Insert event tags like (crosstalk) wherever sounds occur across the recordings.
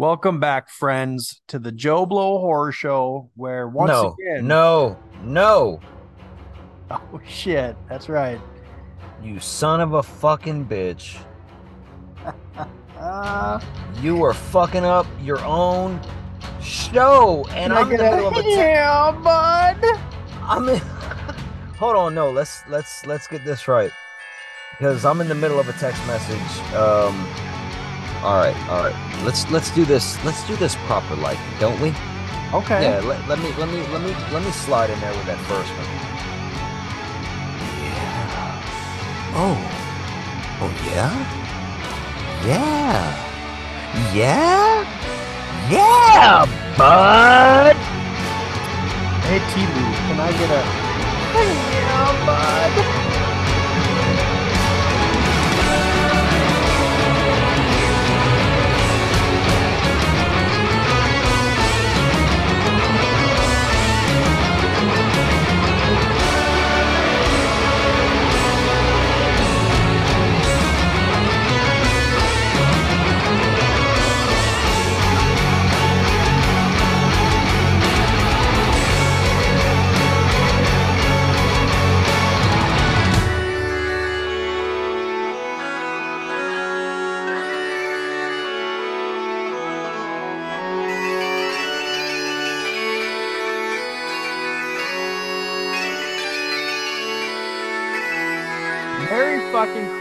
Welcome back, friends, to the Joe Blow Horror Show, where once no, again, no, no, (laughs) oh shit, that's right. you son of a fucking bitch. Uh, (laughs) You are fucking up your own show, and I'm in the middle of a. Te- yeah, bud. I'm in. (laughs) Hold on, no. Let's let's let's get this right, because I'm in the middle of a text message. Um. All right, all right. Let's let's do this. Let's do this proper, like, don't we? Okay. Yeah. Let, let me let me let me let me slide in there with that first one. Yeah. Oh. Oh yeah. Yeah. Yeah. Yeah, bud. Hey, T-Boo, can I get a? Yeah, bud.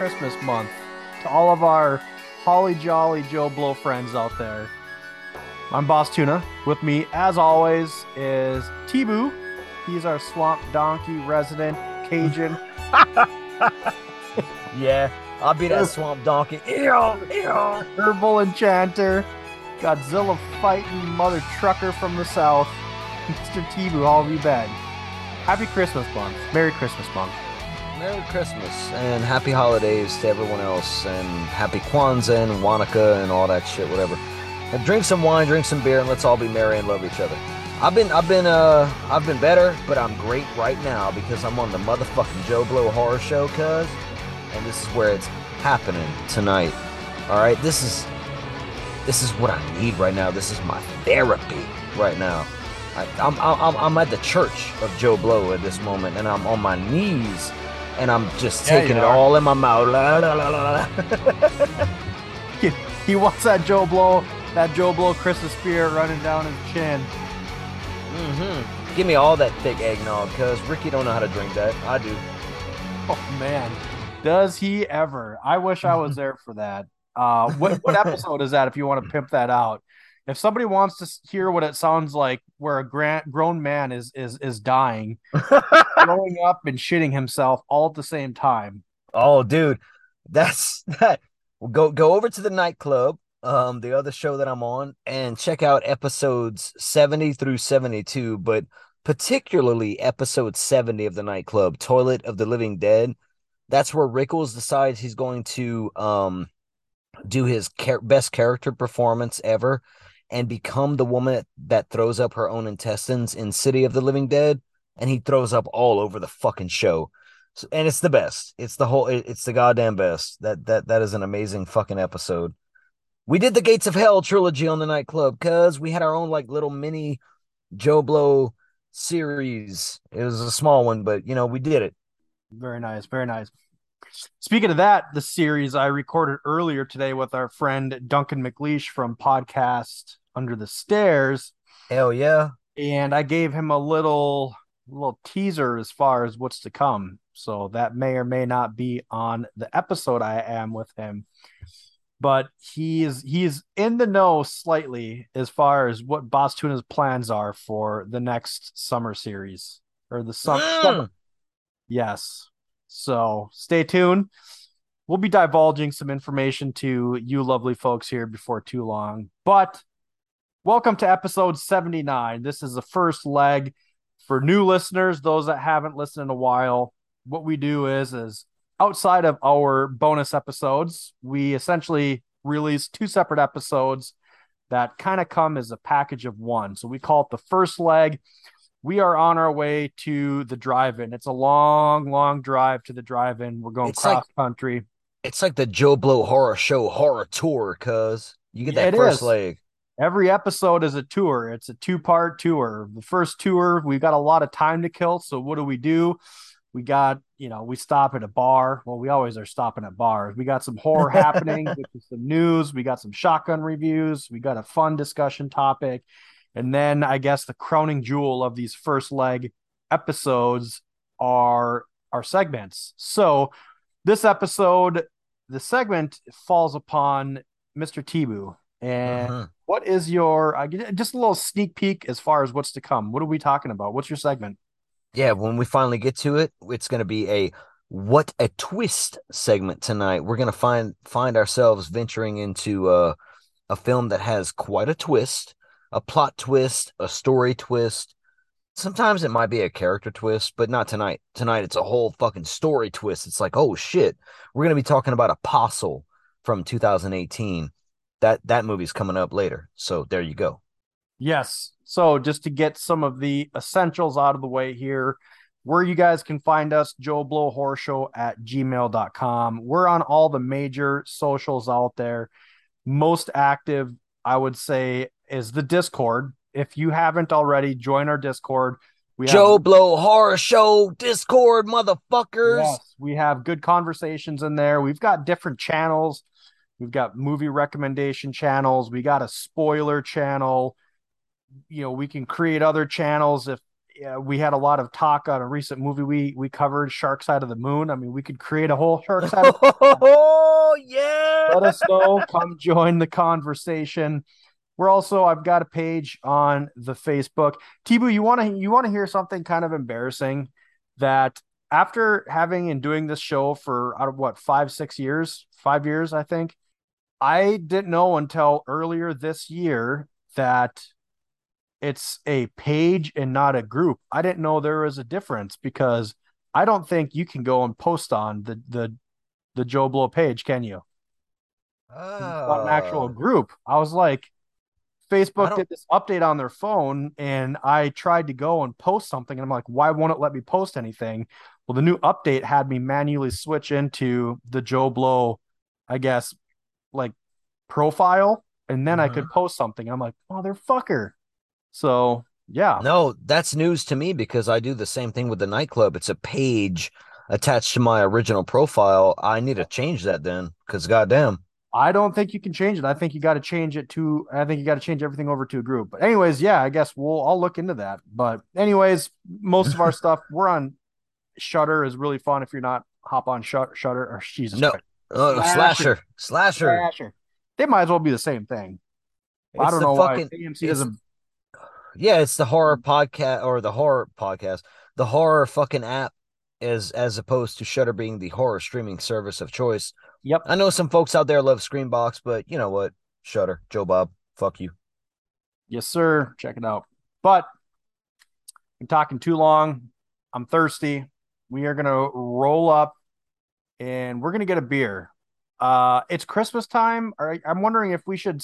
Christmas month to all of our holly jolly Joe Blow friends out there. I'm Boss Tuna. With me, as always, is T-Boo. He's our Swamp Donkey resident Cajun. (laughs) Yeah, I'll be that swamp donkey. Ew, ew. Herbal Enchanter, Godzilla fighting mother trucker from the south, (laughs) Mr. How have you been? Happy Christmas month. Merry Christmas month. Merry Christmas and happy holidays to everyone else, and happy Kwanzaa and Wanaka and all that shit, whatever. And drink some wine, drink some beer, and let's all be merry and love each other. I've been, I've been, uh, I've been better, but I'm great right now because I'm on the motherfucking Joe Blow Horror Show, cuz, and this is where it's happening tonight. All right, this is, this is what I need right now. This is my therapy right now. I, I'm, I'm, I'm at the church of Joe Blow at this moment, and I'm on my knees, and I'm just Yeah, taking it are. all in my mouth. La, la, la. (laughs) He, he wants that Joe Blow, that Joe Blow Christmas spirit running down his chin. hmm Give me all that thick eggnog, cause Ricky don't know how to drink that. I do. Oh man, does he ever? I wish I was (laughs) there for that. Uh, what what episode is that? If you want to pimp that out, if somebody wants to hear what it sounds like, where a grant, grown man is is is dying, (laughs) throwing up and shitting himself all at the same time. Oh, dude, that's (laughs) that. Well, Go go over to the nightclub, um, the other show that I'm on, and check out episodes 70 through 72, but particularly episode 70 of the nightclub, Toilet of the Living Dead. That's where Rickles decides he's going to um do his char- best character performance ever and become the woman that, throws up her own intestines in City of the Living Dead, and he throws up all over the fucking show. So, and it's the best. It's the whole. It's the goddamn best. That that that is an amazing fucking episode. We did the Gates of Hell trilogy on the nightclub because we had our own like little mini Joe Blow series. It was a small one, but you know we did it. Very nice, very nice. Speaking of that, the series I recorded earlier today with our friend Duncan McLeish from podcast Under the Stairs. Hell yeah! and I gave him a little little teaser as far as what's to come. So that may or may not be on the episode I am with him. But he is he's in the know slightly as far as what Boss Tuna's plans are for the next summer series or the sum- Mm. summer. Yes. So stay tuned. We'll be divulging some information to you lovely folks here before too long. But Welcome to episode 79. This is the first leg for new listeners, those that haven't listened in a while. What we do is is outside of our bonus episodes, we essentially release two separate episodes that kind of come as a package of one. So we call it the first leg. We are on our way to the drive-in. It's a long, long drive to the drive-in. We're going It's like- cross country. It's like the Joe Blow Horror Show horror tour, cuz you get that it first is. leg. Every episode is a tour. It's a two part tour. The first tour, we've got a lot of time to kill. So what do we do? We got, you know, we stop at a bar. Well, we always are stopping at bars. We got some horror (laughs) happening, which is some news. We got some shotgun reviews. We got a fun discussion topic. And then I guess the crowning jewel of these first leg episodes are our segments. So this episode, the segment falls upon Mr. Tibu. And Uh-huh. What is your uh, just a little sneak peek as far as what's to come? What are we talking about? What's your segment? Yeah, when we finally get to it, it's going to be a what a twist segment tonight. We're going to find find ourselves venturing into uh, a film that has quite a twist, a plot twist, a story twist. Sometimes it might be a character twist, but not tonight. Tonight it's a whole fucking story twist. It's like, oh shit, we're going to be talking about Apostle from 2018. That that movie's coming up later. So there you go. Yes. So just to get some of the essentials out of the way here, where you guys can find us, Joe Blow Horror Show at gmail.com. We're on all the major socials out there. Most active, I would say, is the Discord. If you haven't already, join our Discord. We have- Joe Blow Horror Show Discord, motherfuckers. Yes, we have good conversations in there. We've got different channels. We've got movie recommendation channels. We got a spoiler channel. You know, we can create other channels if yeah, we had a lot of talk on a recent movie we we covered, Shark Side of the Moon. I mean, we could create a whole Shark Side. Of- (laughs) Oh yeah. Let us know. Come join the conversation. We're also I've got a page on the Facebook. Tibu, you want to you want to hear something kind of embarrassing that after having and doing this show for out of what five six years five years I think I didn't know until earlier this year that it's a page and not a group. I didn't know there was a difference because I don't think you can go and post on the the the Joe Blow page, can you? Not an actual Oh. group. I was like, Facebook did this update on their phone, and I tried to go and post something, and I'm like, why won't it let me post anything? Well, the new update had me manually switch into the Joe Blow, I guess, like profile, and then I Mm-hmm. could post something. I'm like, motherfucker. So yeah, No, that's news to me because I do the same thing with the nightclub. It's a page attached to my original profile. I need to change that then because goddamn. I don't think you can change it. I think you got to change it to. I think you got to change everything over to a group. But anyways, yeah, I guess we'll. I'll look into that. But anyways, most of our (laughs) stuff we're on. Shudder is really fun if you're not hop on Shut Shudder or Jesus No. Christ, Oh, Slasher. slasher. Slasher. Slasher. They might as well be the same thing. I It's don't the know fucking- why AMC doesn't. Yeah, it's the horror podcast or the horror podcast, the horror fucking app as as opposed to Shudder being the horror streaming service of choice. Yep. I know some folks out there love Screambox, but you know what? Shudder, Joe Bob, fuck you. Yes, sir. Check it out. But I'm talking too long. I'm thirsty. We are gonna roll up and we're gonna get a beer. Uh it's Christmas time. All right, I'm wondering if we should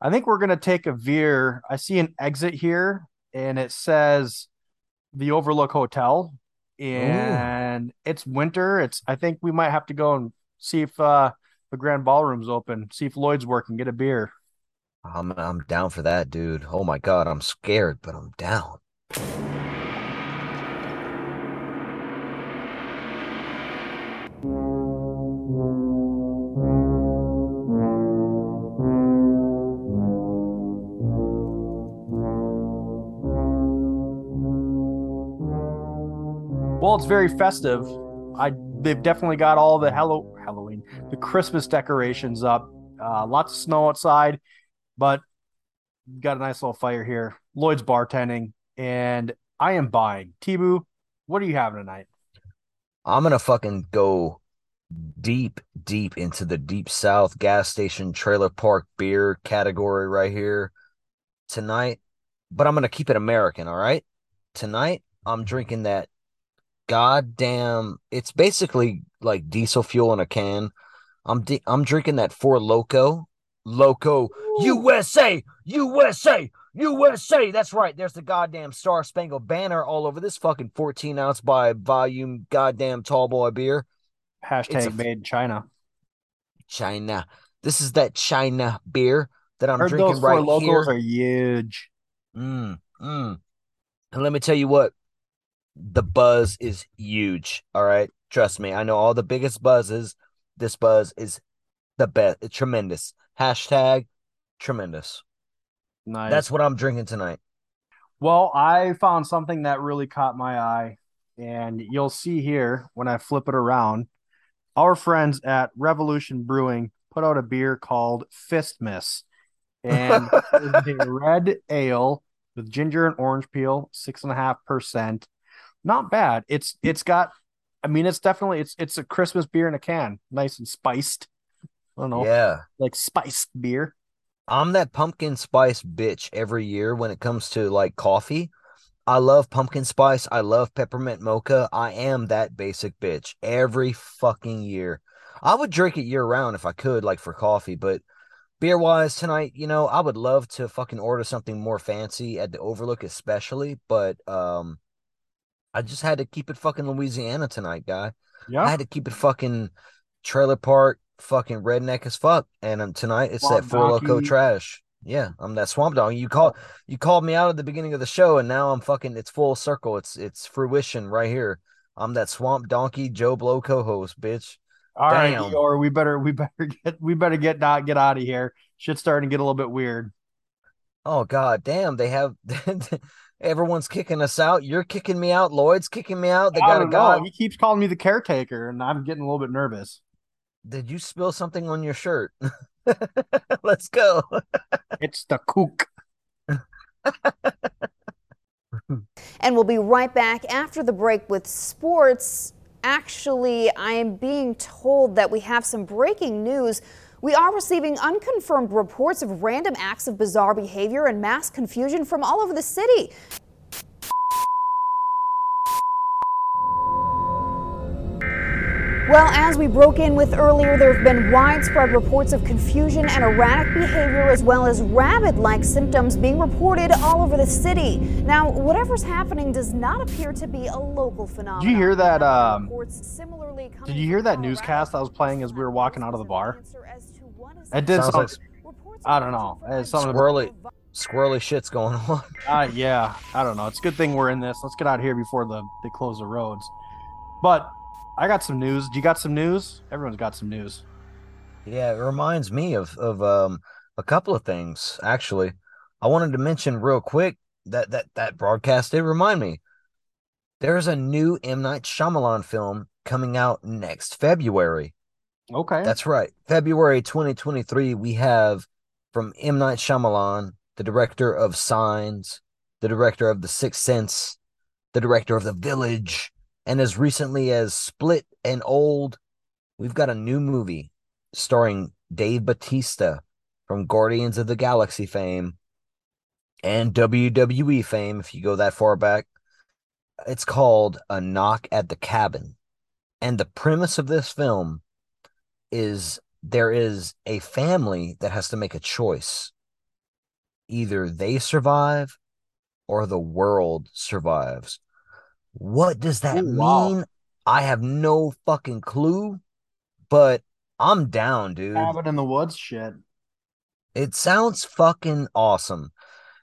I think we're gonna take a veer. I see an exit here and it says the Overlook Hotel. And it's winter. It's I think we might have to go and see if uh the Grand Ballroom's open, see if Lloyd's working, get a beer. I'm I'm down for that, dude. Oh my god, I'm scared, but I'm down. It's very festive. I they've definitely got all the Hello Halloween, the Christmas decorations up. Uh, lots of snow outside, but got a nice little fire here. Lloyd's bartending, and I am buying. Tibu, what are you having tonight? I'm gonna fucking go deep, deep into the deep south gas station trailer park beer category right here tonight. But I'm gonna keep it American, all right? Tonight I'm drinking that goddamn it's basically like diesel fuel in a can. I'm di- I'm drinking that Four Loko. Loko USA, USA, USA. That's right. There's the goddamn Star Spangled Banner all over this fucking 14 ounce by volume goddamn tall boy beer. Hashtag a- made in China. China. This is that China beer. that I'm Heard drinking those four right locals here. are huge. Mm, mm. And let me tell you what, the buzz is huge. All right. Trust me. I know all the biggest buzzes. This buzz is the best. It's tremendous. Hashtag tremendous. Nice. That's what I'm drinking tonight. Well, I found something that really caught my eye, and you'll see here when I flip it around. Our friends at Revolution Brewing put out a beer called Fistmas, and (laughs) it's a red ale with ginger and orange peel, six and a half percent. Not bad. It's it's got. I mean, it's definitely it's it's a Christmas beer in a can, nice and spiced. I don't know, Yeah. like spiced beer. I'm that pumpkin spice bitch every year when it comes to like coffee. I love pumpkin spice. I love peppermint mocha. I am that basic bitch every fucking year. I would drink it year round if I could, like for coffee, but beer wise tonight, you know, I would love to fucking order something more fancy at the Overlook, especially, but um, I just had to keep it fucking Louisiana tonight, guy. Yeah. I had to keep it fucking trailer park, fucking redneck as fuck. And um, tonight it's Swamp that Four Loko trash. Yeah, I'm that swamp dog. You call you called me out at the beginning of the show, and now I'm fucking. It's full circle. It's it's fruition right here. I'm that swamp donkey Joe Blow co-host, bitch. All right, Damn. Eeyore, we better we better (laughs) get we better get not get out of here. Shit's starting to get a little bit weird. Oh god damn, they have (laughs) everyone's kicking us out. You're kicking me out. Lloyd's kicking me out. They got a don't know. god. He keeps calling me the caretaker, and I'm getting a little bit nervous. Did you spill something on your shirt? (laughs) Let's go. (laughs) It's the kook. And we'll be right back after the break with sports. Actually, I am being told that we have some breaking news. We are receiving unconfirmed reports of random acts of bizarre behavior and mass confusion from all over the city. Well, as we broke in with earlier, there have been widespread reports of confusion and erratic behavior, as well as rabid like symptoms being reported all over the city. Now, whatever's happening does not appear to be a local phenomenon. Did you hear that, um, Reports similarly coming did you hear that newscast I was playing as we were walking out of the bar? It did Sounds some, like I don't know. emerging It's from some of the- Squirrely. squirrely shit's going (laughs) on. uh, yeah, I don't know. It's a good thing we're in this. Let's get out of here before the they close the roads. But I got some news. Do you got some news? Everyone's got some news. Yeah, it reminds me of of um a couple of things actually. I wanted to mention real quick that that that broadcast did remind me. There's a new M Night Shyamalan film coming out next February. Okay. That's right. February 2023 we have from M Night Shyamalan, the director of Signs, the director of The Sixth Sense, the director of The Village, and as recently as Split and Old, we've got a new movie starring Dave Batista from Guardians of the Galaxy fame and WWE fame, if you go that far back. It's called A Knock at the Cabin. And the premise of this film is there is a family that has to make a choice. Either they survive or the world survives. What does that Ooh, wow. mean? I have no fucking clue, but I'm down, dude. Cabin in the woods shit. It sounds fucking awesome.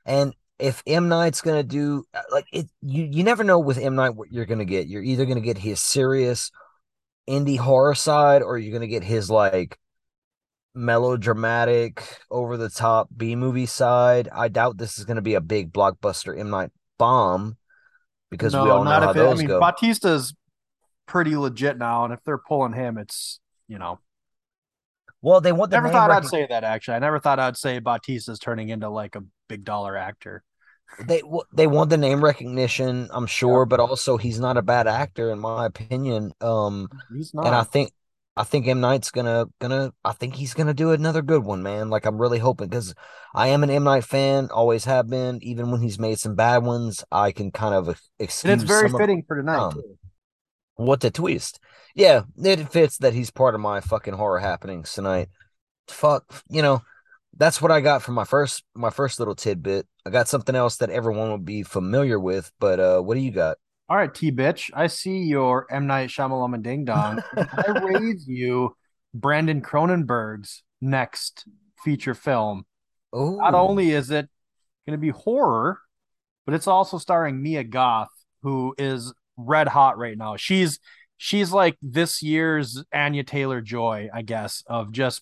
And if M Night's gonna do uh, like it, you you never know with M Night what you're gonna get. You're either gonna get his serious indie horror side, or you're gonna get his like melodramatic, over the top B movie side. I doubt this is gonna be a big blockbuster M Night bomb because we all know how it, those I mean, go. Batista's pretty legit now, and if they're pulling him, it's you know. well, they want the Never thought I'd say that actually. I never thought I'd say Batista's turning into like a big dollar actor. They they want the name recognition, I'm sure, but also he's not a bad actor in my opinion. Um. He's not. and I think I think M Night's gonna gonna I think he's gonna do another good one, man. Like I'm really hoping because I am an M Night fan, always have been. Even when he's made some bad ones, I can kind of excuse. and it's very some of- fitting for tonight. um, what the twist? Yeah, it fits that he's part of my fucking horror happenings tonight. Fuck, you know, that's what I got from my first my first little tidbit. I got something else that everyone will be familiar with, but uh, what do you got? All right, T bitch. I see your M Night Shyamalan Ding Dong. (laughs) I raise you Brandon Cronenberg's next feature film. Oh, Not only is it going to be horror, but it's also starring Mia Goth, who is red hot right now. She's she's like this year's Anya Taylor Joy, I guess, of just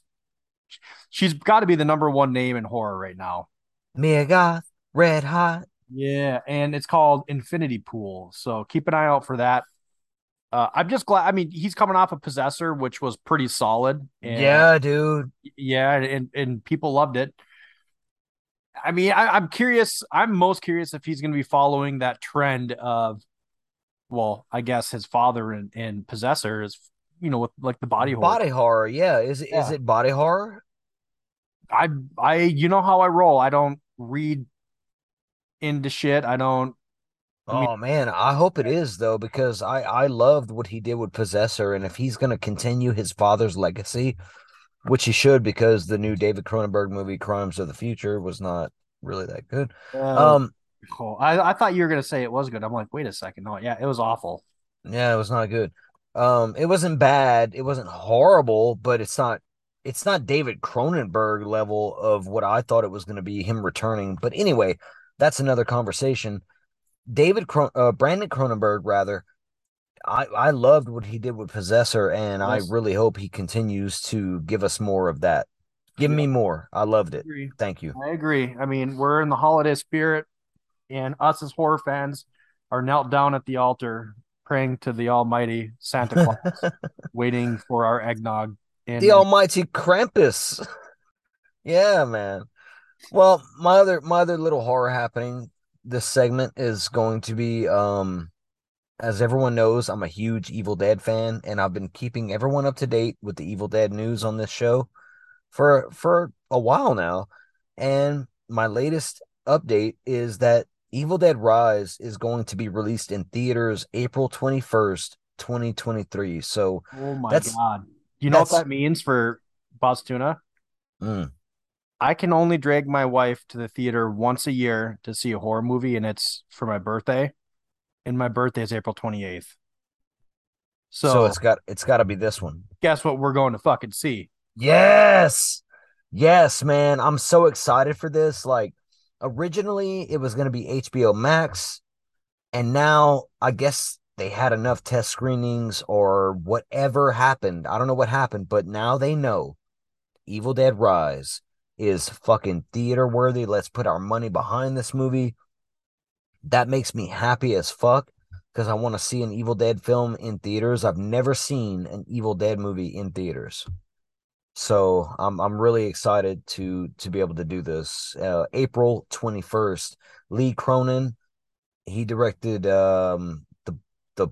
she's got to be the number one name in horror right now. Mia Goth, red hot. Yeah, and it's called Infinity Pool. So keep an eye out for that. Uh, I'm just glad. I mean, he's coming off of Possessor, which was pretty solid. And, yeah, dude. yeah, and and people loved it. I mean, I, I'm curious. I'm most curious if he's going to be following that trend of, well, I guess his father in, in Possessor is, you know, with like the body horror. Body horror. Yeah. Is it is Yeah. it body horror? I I you know how I roll. I don't read into shit. I don't. I mean- oh man, I hope it is though because I I loved what he did with Possessor, and if he's gonna continue his father's legacy, which he should because the new David Cronenberg movie Crimes of the Future was not really that good. Uh, Um, cool. I I thought you were gonna say it was good. I'm like, wait a second. No, yeah, it was awful. yeah, it was not good. Um, it wasn't bad, it wasn't horrible, but it's not it's not David Cronenberg level of what I thought it was going to be him returning. But anyway, that's another conversation. David Cron- uh, Brandon Cronenberg rather I I loved what he did with Possessor and I really hope he continues to give us more of that. Give me more. I loved it. agree. Thank you. I agree. I mean, we're in the holiday spirit, and us as horror fans are knelt down at the altar praying to the Almighty Santa Claus, (laughs) waiting for our eggnog. And the almighty Krampus. (laughs) yeah, man. Well, my other my other little horror happening this segment is going to be um as everyone knows, I'm a huge Evil Dead fan and I've been keeping everyone up to date with the Evil Dead news on this show for for a while now. And my latest update is that Evil Dead Rise is going to be released in theaters April 21st, 2023. So, oh my that's- god, you know what that means for Boss Tuna? mm, I can only drag my wife to the theater once a year to see a horror movie, and it's for my birthday. And my birthday is April 28th. So, so it's got it's got to be this one. guess what we're going to fucking see? Yes. Yes, man. I'm so excited for this. Like originally it was going to be HBO Max and now I guess they had enough test screenings or whatever happened. I don't know what happened, but now they know Evil Dead Rise is fucking theater worthy. Let's put our money behind this movie. That makes me happy as fuck because I want to see an Evil Dead film in theaters. I've never seen an Evil Dead movie in theaters. So I'm I'm really excited to to be able to do this. Uh, April 21st, Lee Cronin, he directed um the the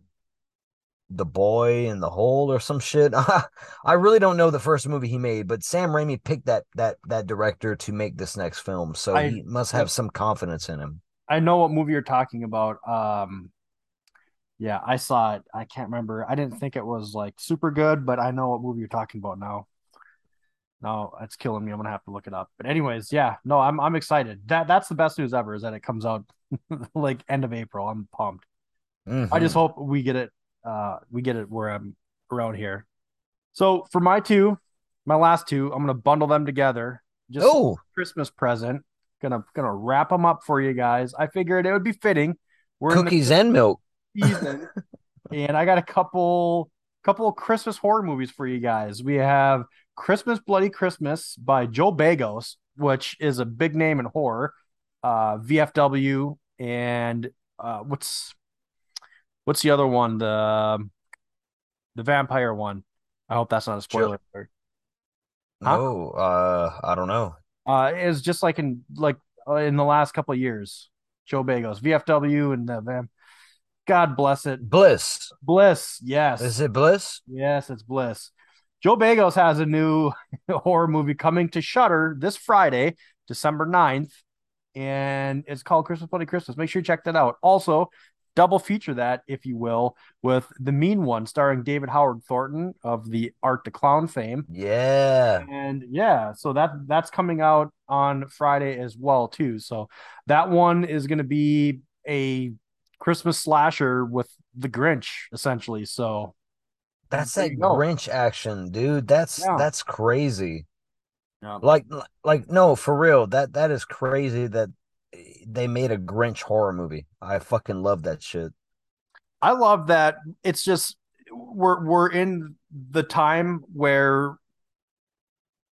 the boy in the hole or some shit. (laughs) I really don't know the first movie he made, but Sam Raimi picked that that that director to make this next film, so I- he must have some confidence in him. I know what movie you're talking about. Um, yeah, I saw it. I can't remember. I didn't think it was like super good, but I know what movie you're talking about now. No, it's killing me. I'm gonna have to look it up. But anyways, yeah, no, I'm I'm excited. That that's the best news ever is that it comes out (laughs) like end of April. I'm pumped. I just Mhm. hope we get it uh we get it where I'm around here. So for my two, my last two, I'm gonna bundle them together. Just oh Christmas present. Gonna gonna wrap them up for you guys. I figured it would be fitting. We're in the cookies and milk. season, (laughs) and I got a couple couple of Christmas horror movies for you guys. We have Christmas Bloody Christmas by Joe Begos, which is a big name in horror. Uh, VFW and uh, what's what's the other one? The the vampire one. I hope that's not a spoiler. alert. Huh? No, uh, I don't know. Uh, is just like in like uh, in the last couple of years. Joe Begos, VFW, and the Vam. God bless it, Bliss. Bliss. Yes, Is it Bliss? yes, it's Bliss. Joe Begos has a new (laughs) horror movie coming to Shudder this Friday, December 9th, and it's called Christmas Bloody Christmas. Make sure you check that out. Also, double feature that, if you will, with The Mean One, starring David Howard Thornton of the Art the Clown fame. Yeah. And yeah, so that that's coming out on Friday as well too. So that one is going to be a Christmas slasher with the Grinch essentially. So That's you go. Grinch action, dude. That's Yeah. that's crazy. Yeah. Like, like no, for real. That that is crazy that eh, they made a Grinch horror movie. I fucking love that shit. I love that it's just we're we're in the time where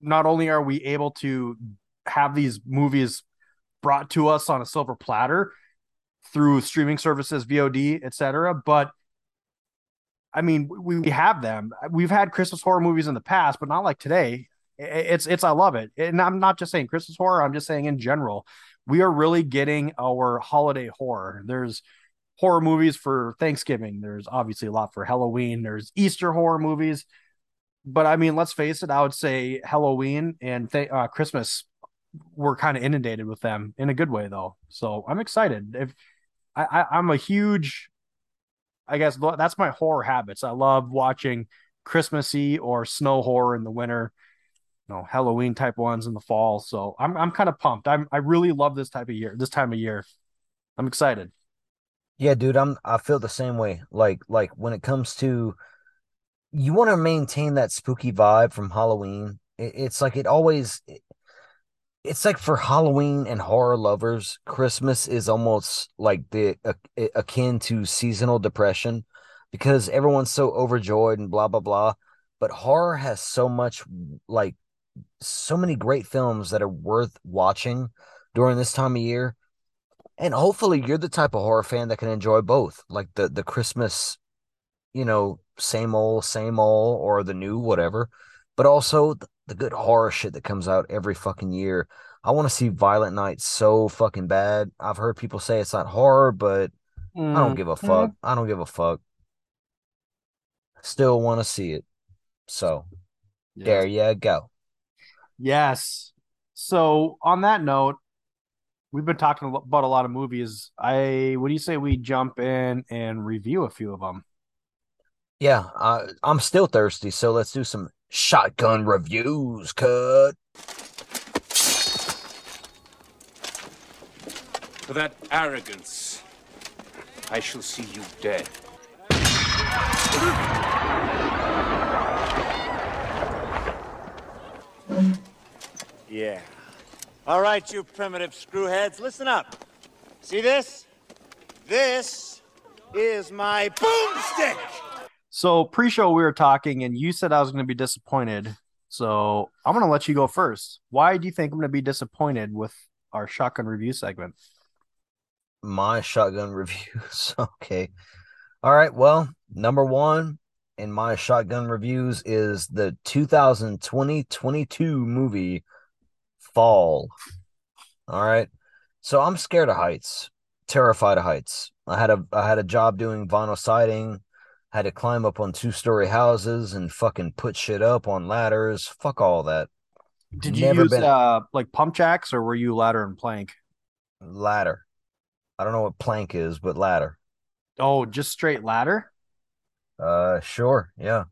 not only are we able to have these movies brought to us on a silver platter through streaming services, VOD, etc., but I mean, we, we have them. We've had Christmas horror movies in the past, but not like today. It's it's I love it, and I'm not just saying Christmas horror. I'm just saying in general, we are really getting our holiday horror. There's horror movies for Thanksgiving. There's obviously a lot for Halloween. There's Easter horror movies, but I mean, let's face it. I would say Halloween and th- uh, Christmas we're kind of inundated with them in a good way, though. So I'm excited. If I, I I'm a huge I guess that's my horror habits. I love watching Christmassy or snow horror in the winter, you know, Halloween type ones in the fall. So I'm I'm kind of pumped. I'm I really love this type of year, this time of year. I'm excited. Yeah, dude, I'm I feel the same way. Like like when it comes to you want to maintain that spooky vibe from Halloween. It, it's like it always it, it's like for Halloween and horror lovers, Christmas is almost like the uh, akin to seasonal depression because everyone's so overjoyed and blah blah blah. But horror has so much like so many great films that are worth watching during this time of year. And hopefully you're the type of horror fan that can enjoy both, like the the Christmas, you know, same old, same old, or the new, whatever, but also the good horror shit that comes out every fucking year. I want to see Violent Night so fucking bad. I've heard people say it's not horror, but mm. I don't give a mm-hmm. fuck. I don't give a fuck. Still want to see it. So yes. there you go. Yes. So on that note, we've been talking about a lot of movies. I what do you say we jump in and review a few of them? Yeah, uh, I'm still thirsty, so let's do some shotgun reviews. Cut. For that arrogance, I shall see you dead. Yeah. All right, you primitive screwheads, listen up. See this? This is my boomstick! So pre-show we were talking, and you said I was going to be disappointed. So I'm going to let you go first. Why do you think I'm going to be disappointed with our shotgun review segment? My shotgun (laughs) reviews. (laughs) okay. All right. Well, number one in my shotgun reviews is the 2020-22 movie Fall. All right. So I'm scared of heights, terrified of heights. I had a I had a job doing vinyl siding had to climb up on two story houses and fucking put shit up on ladders. Fuck all that. Did you Never use been... uh like pump jacks or were you ladder and plank? Ladder. I don't know what plank is, but ladder. Oh, just straight ladder? Uh sure, yeah.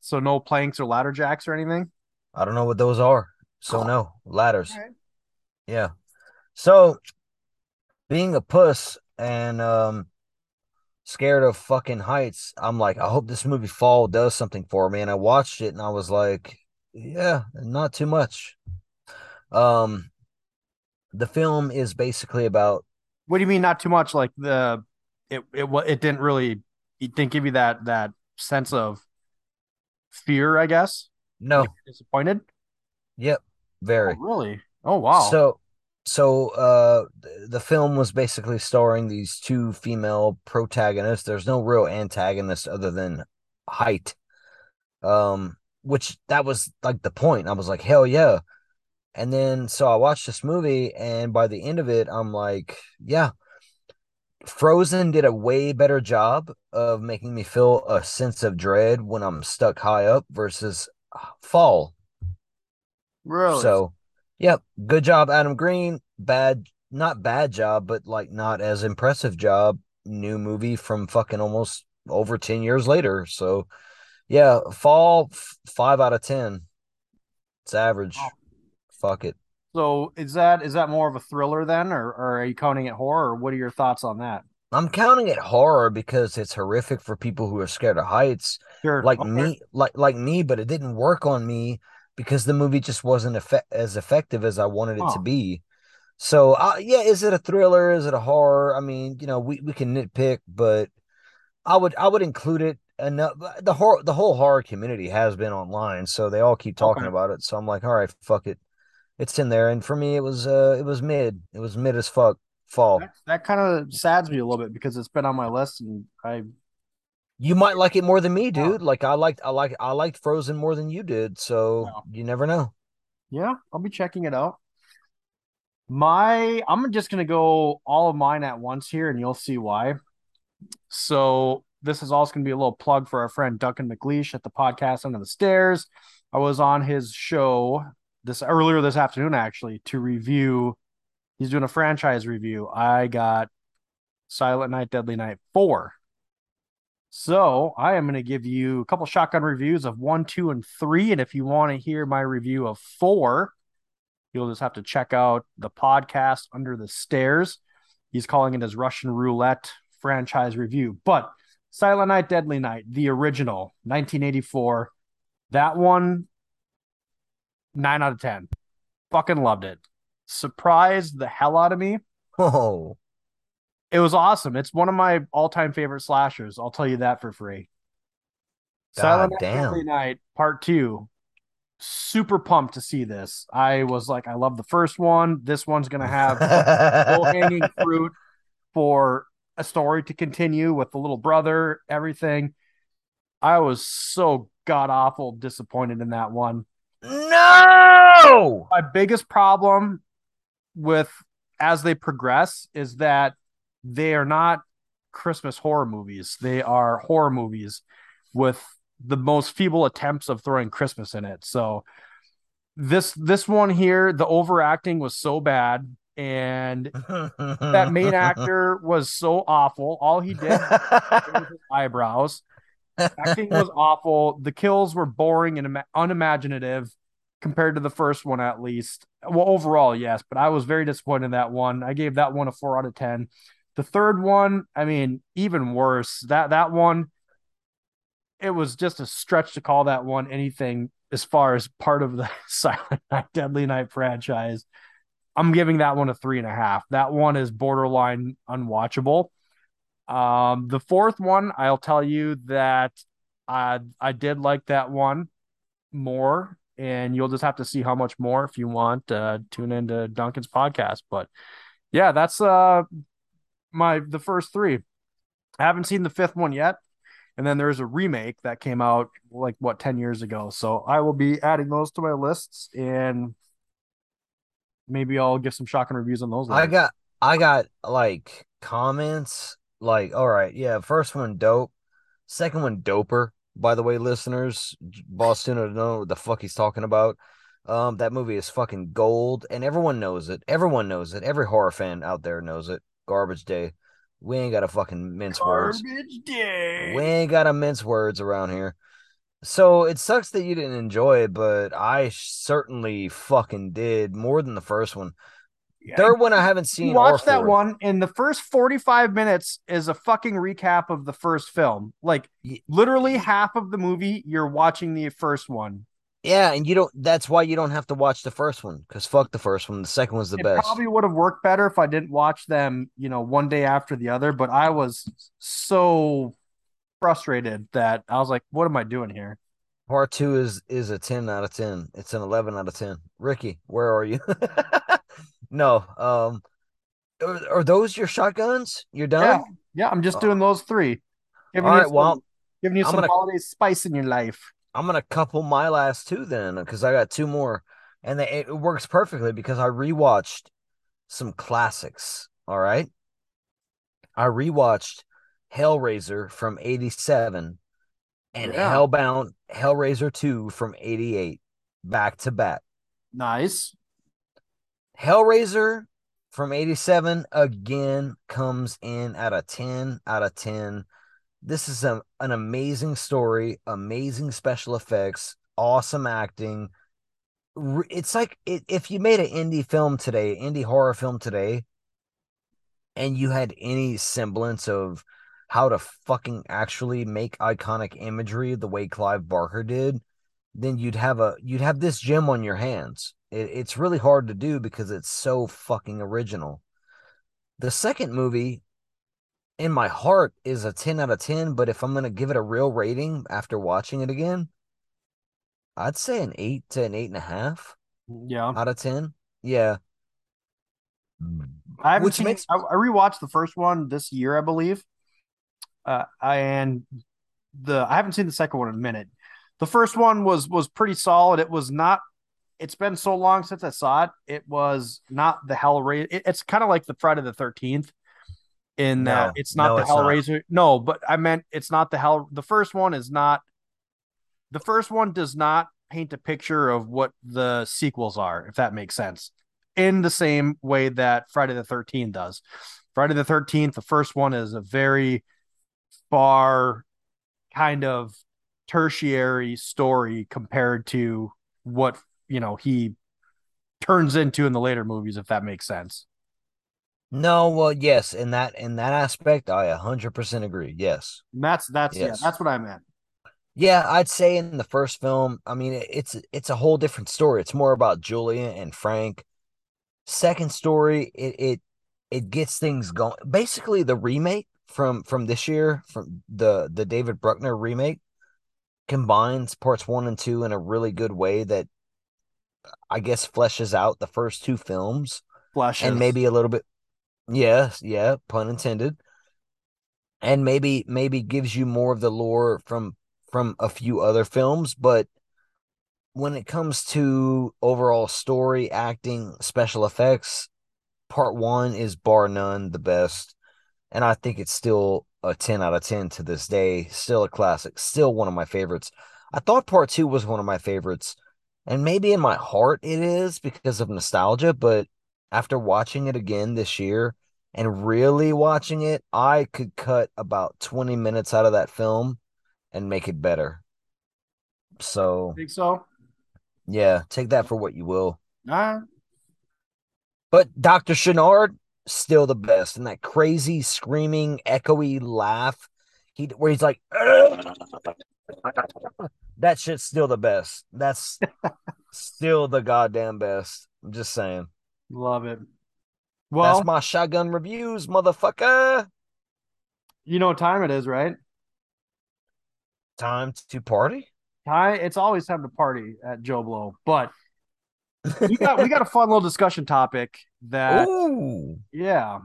So no planks or ladder jacks or anything? I don't know what those are. So oh. no, ladders. Right. Yeah. So being a puss and um scared of fucking heights. I'm like, I hope this movie Fall does something for me. And I watched it and I was like, yeah, not too much. Um the film is basically about what do you mean not too much? Like the it it it didn't really it didn't give you that that sense of fear, I guess. No. Disappointed? Yep. Very. Oh, really? Oh wow. So so uh the film was basically starring these two female protagonists. There's no real antagonist other than height um which that was like the point. I was like hell yeah. And then so i watched this movie and by the end of it i'm like yeah. Frozen did a way better job of making me feel a sense of dread when i'm stuck high up versus fall. Really? So Yep. Good job, Adam Green. Bad, not bad job, but like not as impressive job. New movie from fucking almost over 10 years later. So, yeah, fall f- five out of 10. It's average. Oh. Fuck it. So is that is that more of a thriller then, or, or are you counting it horror? Or what are your thoughts on that? I'm counting it horror because it's horrific for people who are scared of heights. Sure. Like okay. me, like like me, but it didn't work on me because the movie just wasn't effect- as effective as I wanted it Oh. to be. So, uh, yeah, is it a thriller? Is it a horror? I mean, you know, we, we can nitpick, but I would I would include it. Enough. The horror the whole horror community has been online, so they all keep talking Okay. about it. So I'm like, all right, fuck it, it's in there. And for me, it was uh it was mid. It was mid as fuck. Fall. That, that kind of sads me a little bit because it's been on my list and I You might like it more than me, dude. Like I liked I like I liked Frozen more than you did. So Yeah. you never know. yeah, I'll be checking it out. My I'm just gonna go all of mine at once here and you'll see why. So this is also gonna be a little plug for our friend Duncan McLeish at the podcast Under the Stairs. I was on his show this earlier this afternoon actually to review. He's doing a franchise review. I got Silent Night, Deadly Night 4. So I am going to give you a couple shotgun reviews of one, two, and three. And if you want to hear my review of four, you'll just have to check out the podcast Under the Stairs. He's calling it his Russian Roulette franchise review. But Silent Night, Deadly Night, the original, 1984. That one, nine out of 10. Fucking loved it. Surprised the hell out of me. Oh, It was awesome. It's one of my all-time favorite slashers. I'll tell you that for free. God Silent Night, damn. Deadly Night Part Two. Super pumped to see this. I was like, I love the first one. This one's gonna have (laughs) low hanging fruit for a story to continue with the little brother, everything. I was so god awful disappointed in that one. no. My biggest problem with as they progress is that they are not Christmas horror movies. They are horror movies with the most feeble attempts of throwing Christmas in it. So this this one here, the overacting was so bad and that main (laughs) actor was so awful. All he did was his (laughs) eyebrows. Acting was awful. The kills were boring and unimaginative compared to the first one, at least. Well, overall, yes, but I was very disappointed in that one. I gave that one a four out of ten. The third one, I mean, even worse. That that one, it was just a stretch to call that one anything as far as part of the (laughs) Silent Night, Deadly Night franchise. I'm giving that one a three and a half. That one is borderline unwatchable. Um, the fourth one, I'll tell you that I I did like that one more, and you'll just have to see how much more if you want. Uh, tune into Duncan's podcast, but yeah, that's uh my the first three. I haven't seen the fifth one yet, and then there's a remake that came out like what ten years ago. So I will be adding those to my lists, and maybe I'll give some shocking reviews on those. I got I got like comments like, all right, yeah, first one dope, second one doper. By the way, listeners, Boss Tuna don't know what the fuck he's talking about. Um, that movie is fucking gold, and everyone knows it. Everyone knows it. Every horror fan out there knows it. Garbage Day. We ain't got to fucking mince words. Garbage day. We ain't got to mince words around here. So it sucks that you didn't enjoy it, but I certainly fucking did more than the first one. Yeah, Third one I haven't seen. watch that one and the first 45 minutes is a fucking recap of the first film like literally half of the movie you're watching the first one Yeah, and you don't. That's why you don't have to watch the first one because fuck the first one. The second one's the it best. probably would have worked better if i didn't watch them you know one day after the other but i was so frustrated that i was like what am i doing here Part two is is a ten out of ten. It's an eleven out of ten. Ricky, where are you? (laughs) no. Um, are, are those your shotguns? You're done. yeah i'm just doing those three giving All you some, well, giving you I'm some gonna- holiday spice in your life I'm gonna couple my last two then because I got two more, and they, it works perfectly because I rewatched some classics. All right, I rewatched Hellraiser from '87 and Yeah. Hellbound Hellraiser 2 from '88 back to back. nice Hellraiser from 87 again comes in at a 10 out of 10. This is a, an amazing story, amazing special effects, awesome acting. It's like it, if you made an indie film today, indie horror film today, and you had any semblance of how to fucking actually make iconic imagery the way Clive Barker did, then you'd have a you'd have this gem on your hands. It, it's really hard to do because it's so fucking original. The second movie, in my heart, is a ten out of ten. But if I'm gonna give it a real rating after watching it again, I'd say an eight to an eight and a half Yeah. out of ten. Yeah, I haven't Which seen, makes- I, I rewatched the first one this year, I believe. Uh, and the I haven't seen the second one in a minute. The first one was was pretty solid. It was not. It's been so long since I saw it. It was not the Hellraiser. It, it's kind of like the Friday the Thirteenth, in that it's not no, the it's not. Hellraiser. No, but I meant it's not the Hell. The first one is not. The first one does not paint a picture of what the sequels are, if that makes sense in the same way that Friday the 13th does. Friday the 13th, the first one is a very far kind of tertiary story compared to what, you know, he turns into in the later movies, if that makes sense. No, well, yes, in that in that aspect, I a hundred percent agree. Yes. And that's that's yeah, that's what I meant. Yeah, I'd say in the first film, I mean, it's it's a whole different story. It's more about Julia and Frank. Second story, it it it gets things going. Basically, the remake from from this year, from the the David Bruckner remake, combines parts one and two in a really good way that I guess fleshes out the first two films Flashes. and maybe a little bit yes yeah pun intended. And maybe maybe gives you more of the lore from from a few other films but when it comes to overall story acting special effects part one is bar none the best. And i think it's still a 10 out of 10 to this day. Still a classic. Still one of my favorites. I thought part two was one of my favorites. And maybe in my heart it is because of nostalgia but after watching it again this year and really watching it, I could cut about 20 minutes out of that film and make it better. So, think so. yeah, take that for what you will. All right. But Dr. Channard, still the best. And that crazy, screaming, echoey laugh, he where he's like, that shit's still the best. That's (laughs) still the goddamn best. I'm just saying. Love it. Well, That's my shotgun reviews, motherfucker. you know what time it is, right? Time to party. Hi, it's always time to party at Joe Blow, but (laughs) we got we got a fun little discussion topic that Ooh. yeah.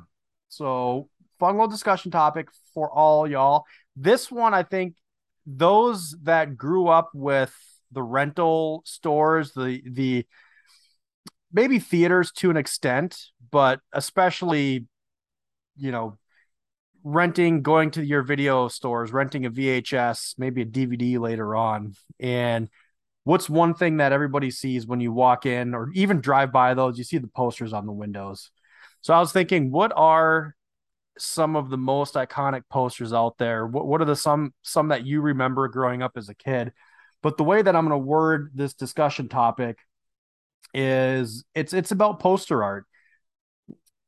So fun little discussion topic for all y'all. This one, I think, those that grew up with the rental stores, the the maybe theaters to an extent, but especially, you know, renting, going to your video stores, renting a VHS, maybe a DVD later on. And what's one thing that everybody sees when you walk in or even drive by those? You see the posters on the windows. So I was thinking, what are some of the most iconic posters out there? What what are the some some that you remember growing up as a kid? But the way that I'm going to word this discussion topic is it's it's about poster art.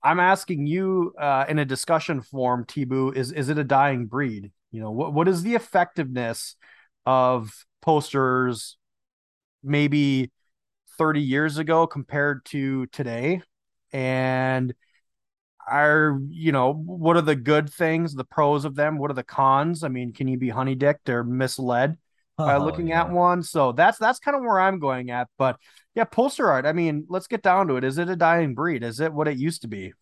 I'm asking you uh, in a discussion form, Tibu, is is it a dying breed? You know, what what is the effectiveness of posters maybe 30 years ago compared to today? And are you know what are the good things, the pros of them? What are the cons? I mean, can you be honey dicked or misled by Oh, looking yeah. at one? So that's that's kind of where I'm going at. But yeah, poster art. I mean, let's get down to it. Is it a dying breed? Is it what it used to be?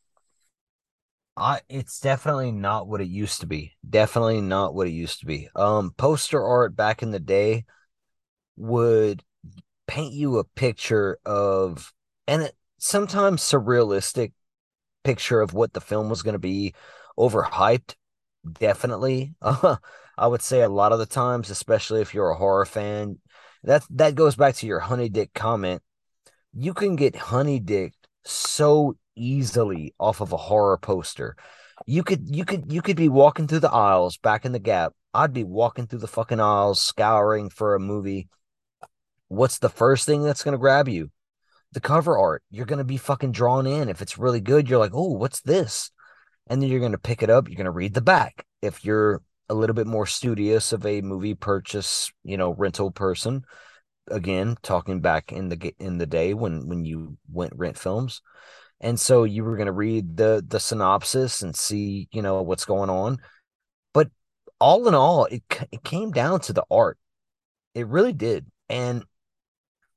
I it's definitely not what it used to be. Definitely not what it used to be. Um poster art back in the day would paint you a picture of and it, sometimes surrealistic picture of what the film was going to be overhyped definitely uh, (laughs) i would say a lot of the times especially if you're a horror fan that that goes back to your honey dick comment you can get honey dicked so easily off of a horror poster. You could you could you could be walking through the aisles back in the gap. I'd be walking through the fucking aisles scouring for a movie. What's the first thing that's going to grab you? The cover art. You're going to be fucking drawn in. If it's really good you're like oh what's this? And then you're going to pick it up. You're going to read the back. If you're a little bit more studious of a movie purchase you know rental person again talking back in the in the day when when you went rent films. And so you were going to read the the synopsis and see you know what's going on. But all in all it it came down to the art. It really did. And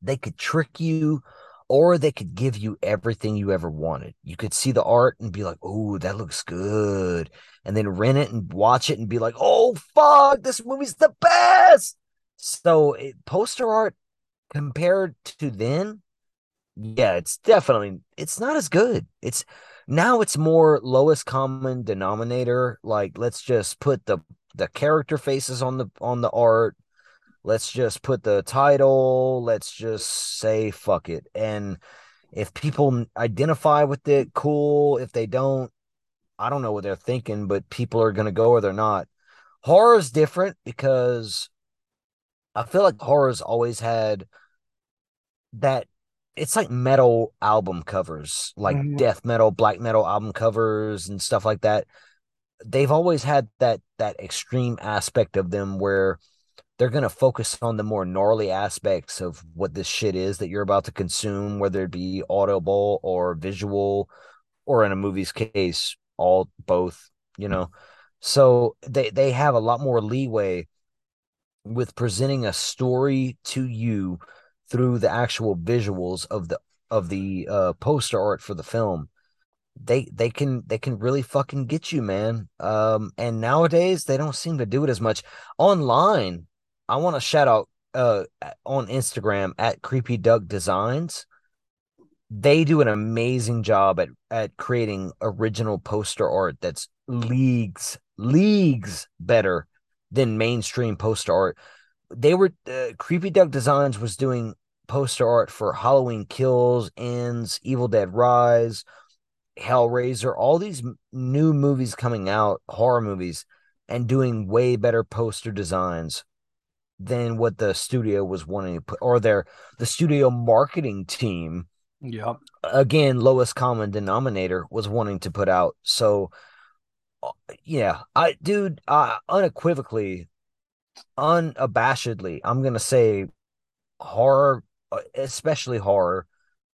they could trick you or they could give you everything you ever wanted. You could see the art and be like, "Oh, that looks good," and then rent it and watch it and be like, "Oh, fuck, this movie's the best." So, it, poster art compared to then, yeah, it's definitely it's not as good. It's now it's more lowest common denominator. Like, let's just put the the character faces on the on the art. Let's just put the title. Let's just say fuck it. And if people identify with it cool. If they don't i don't know what they're thinking but people are going to go or they're not. Horror is different because i feel like horror's always had that it's like metal album covers like mm-hmm. death metal black metal album covers and stuff like that they've always had that that extreme aspect of them where they're going to focus on the more gnarly aspects of what this shit is that you're about to consume, whether it be audible or visual, or in a movie's case, all both, you know. So they, they have a lot more leeway with presenting a story to you through the actual visuals of the of the uh, poster art for the film they they can they can really fucking get you man um and nowadays they don't seem to do it as much online I want to shout out uh on Instagram at Creepy Duck Designs. They do an amazing job at at creating original poster art that's leagues leagues better than mainstream poster art. They were uh, Creepy Duck Designs was doing poster art for Halloween Kills, Ends, Evil Dead Rise, Hellraiser, all these new movies coming out, horror movies, and doing way better poster designs than what the studio was wanting to put or their the studio marketing team yep again lowest common denominator was wanting to put out so yeah i dude uh, unequivocally unabashedly i'm gonna say horror uh, especially horror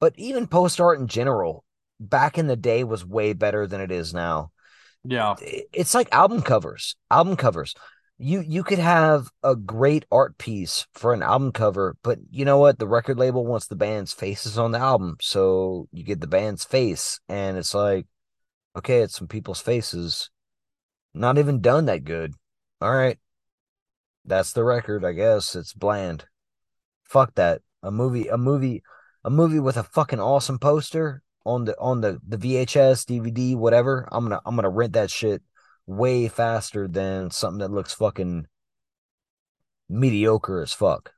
but even post art in general back in the day was way better than it is now. Yeah. It's like album covers album covers. You you could have a great art piece for an album cover, but you know what? The record label wants the band's faces on the album, so you get the band's face, and it's like, okay, it's some people's faces, not even done that good. All right, that's the record, I guess. It's bland. Fuck that. A movie, a movie, a movie with a fucking awesome poster on the on the the VHS, DVD, whatever. I'm gonna I'm gonna rent that shit way faster than something that looks fucking mediocre as fuck.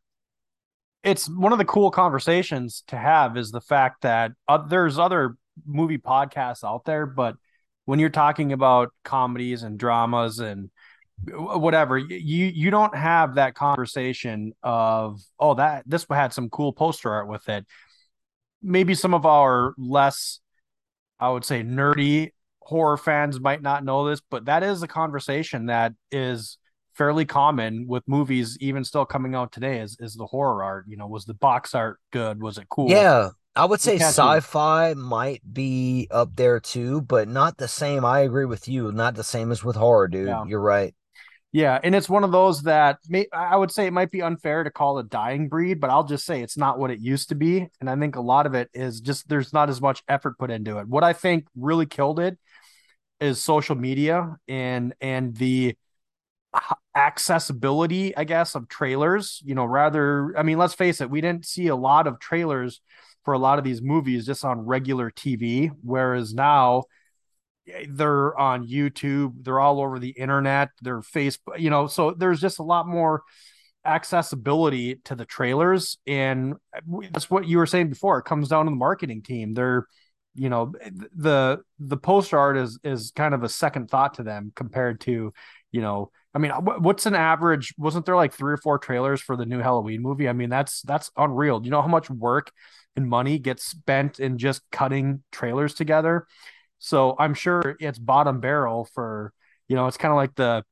It's one of the cool conversations to have is the fact that uh, there's other movie podcasts out there, but when you're talking about comedies and dramas and whatever you you don't have that conversation of oh that this had some cool poster art with it. Maybe some of our less i would say nerdy horror fans might not know this, but that is a conversation that is fairly common with movies even still coming out today is is the horror art. You know was the box art good? Was it cool? Yeah i would say sci-fi might be up there too but not the same. I agree with you. Not the same as with horror dude. Yeah. you're right. Yeah and it's one of those that may, i would say it might be unfair to call a dying breed but i'll just say it's not what it used to be and i think a lot of it is just there's not as much effort put into it. What i think really killed it is social media and and the accessibility i guess of trailers. You know rather i mean let's face it we didn't see a lot of trailers for a lot of these movies just on regular tv whereas now eh, they're on youtube they're all over the internet they're facebook you know so there's just a lot more accessibility to the trailers and that's what you were saying before it comes down to the marketing team they're you know the the poster art is is kind of a second thought to them compared to you know i mean what's an average wasn't there like three or four trailers for the new halloween movie? I mean that's that's unreal. Do you know how much work and money gets spent in just cutting trailers together so i'm sure it's bottom barrel for you know it's kind of like the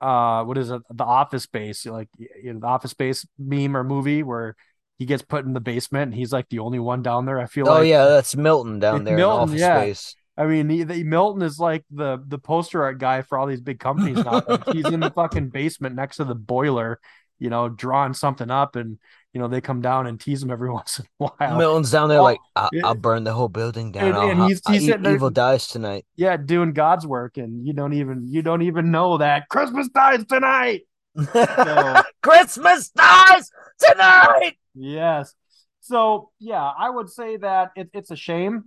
uh what is it the office space like you know the office space meme or movie where he gets put in the basement and he's like the only one down there. I feel like Oh like yeah, that's Milton down there Milton, in office yeah. space. I mean, he, the, Milton is like the the poster art guy for all these big companies now. Like, he's in the (laughs) fucking basement next to the boiler, you know, drawing something up, and you know they come down and tease him every (laughs) once in a while. Milton's down there Oh, like I- it- I'll burn the whole building down. And- and he's- he's sitting there- evil dies tonight. yeah, doing God's work, and you don't even you don't even know that Christmas dies tonight. (laughs) Christmas dies tonight. Yes. So yeah, I would say that it, it's a shame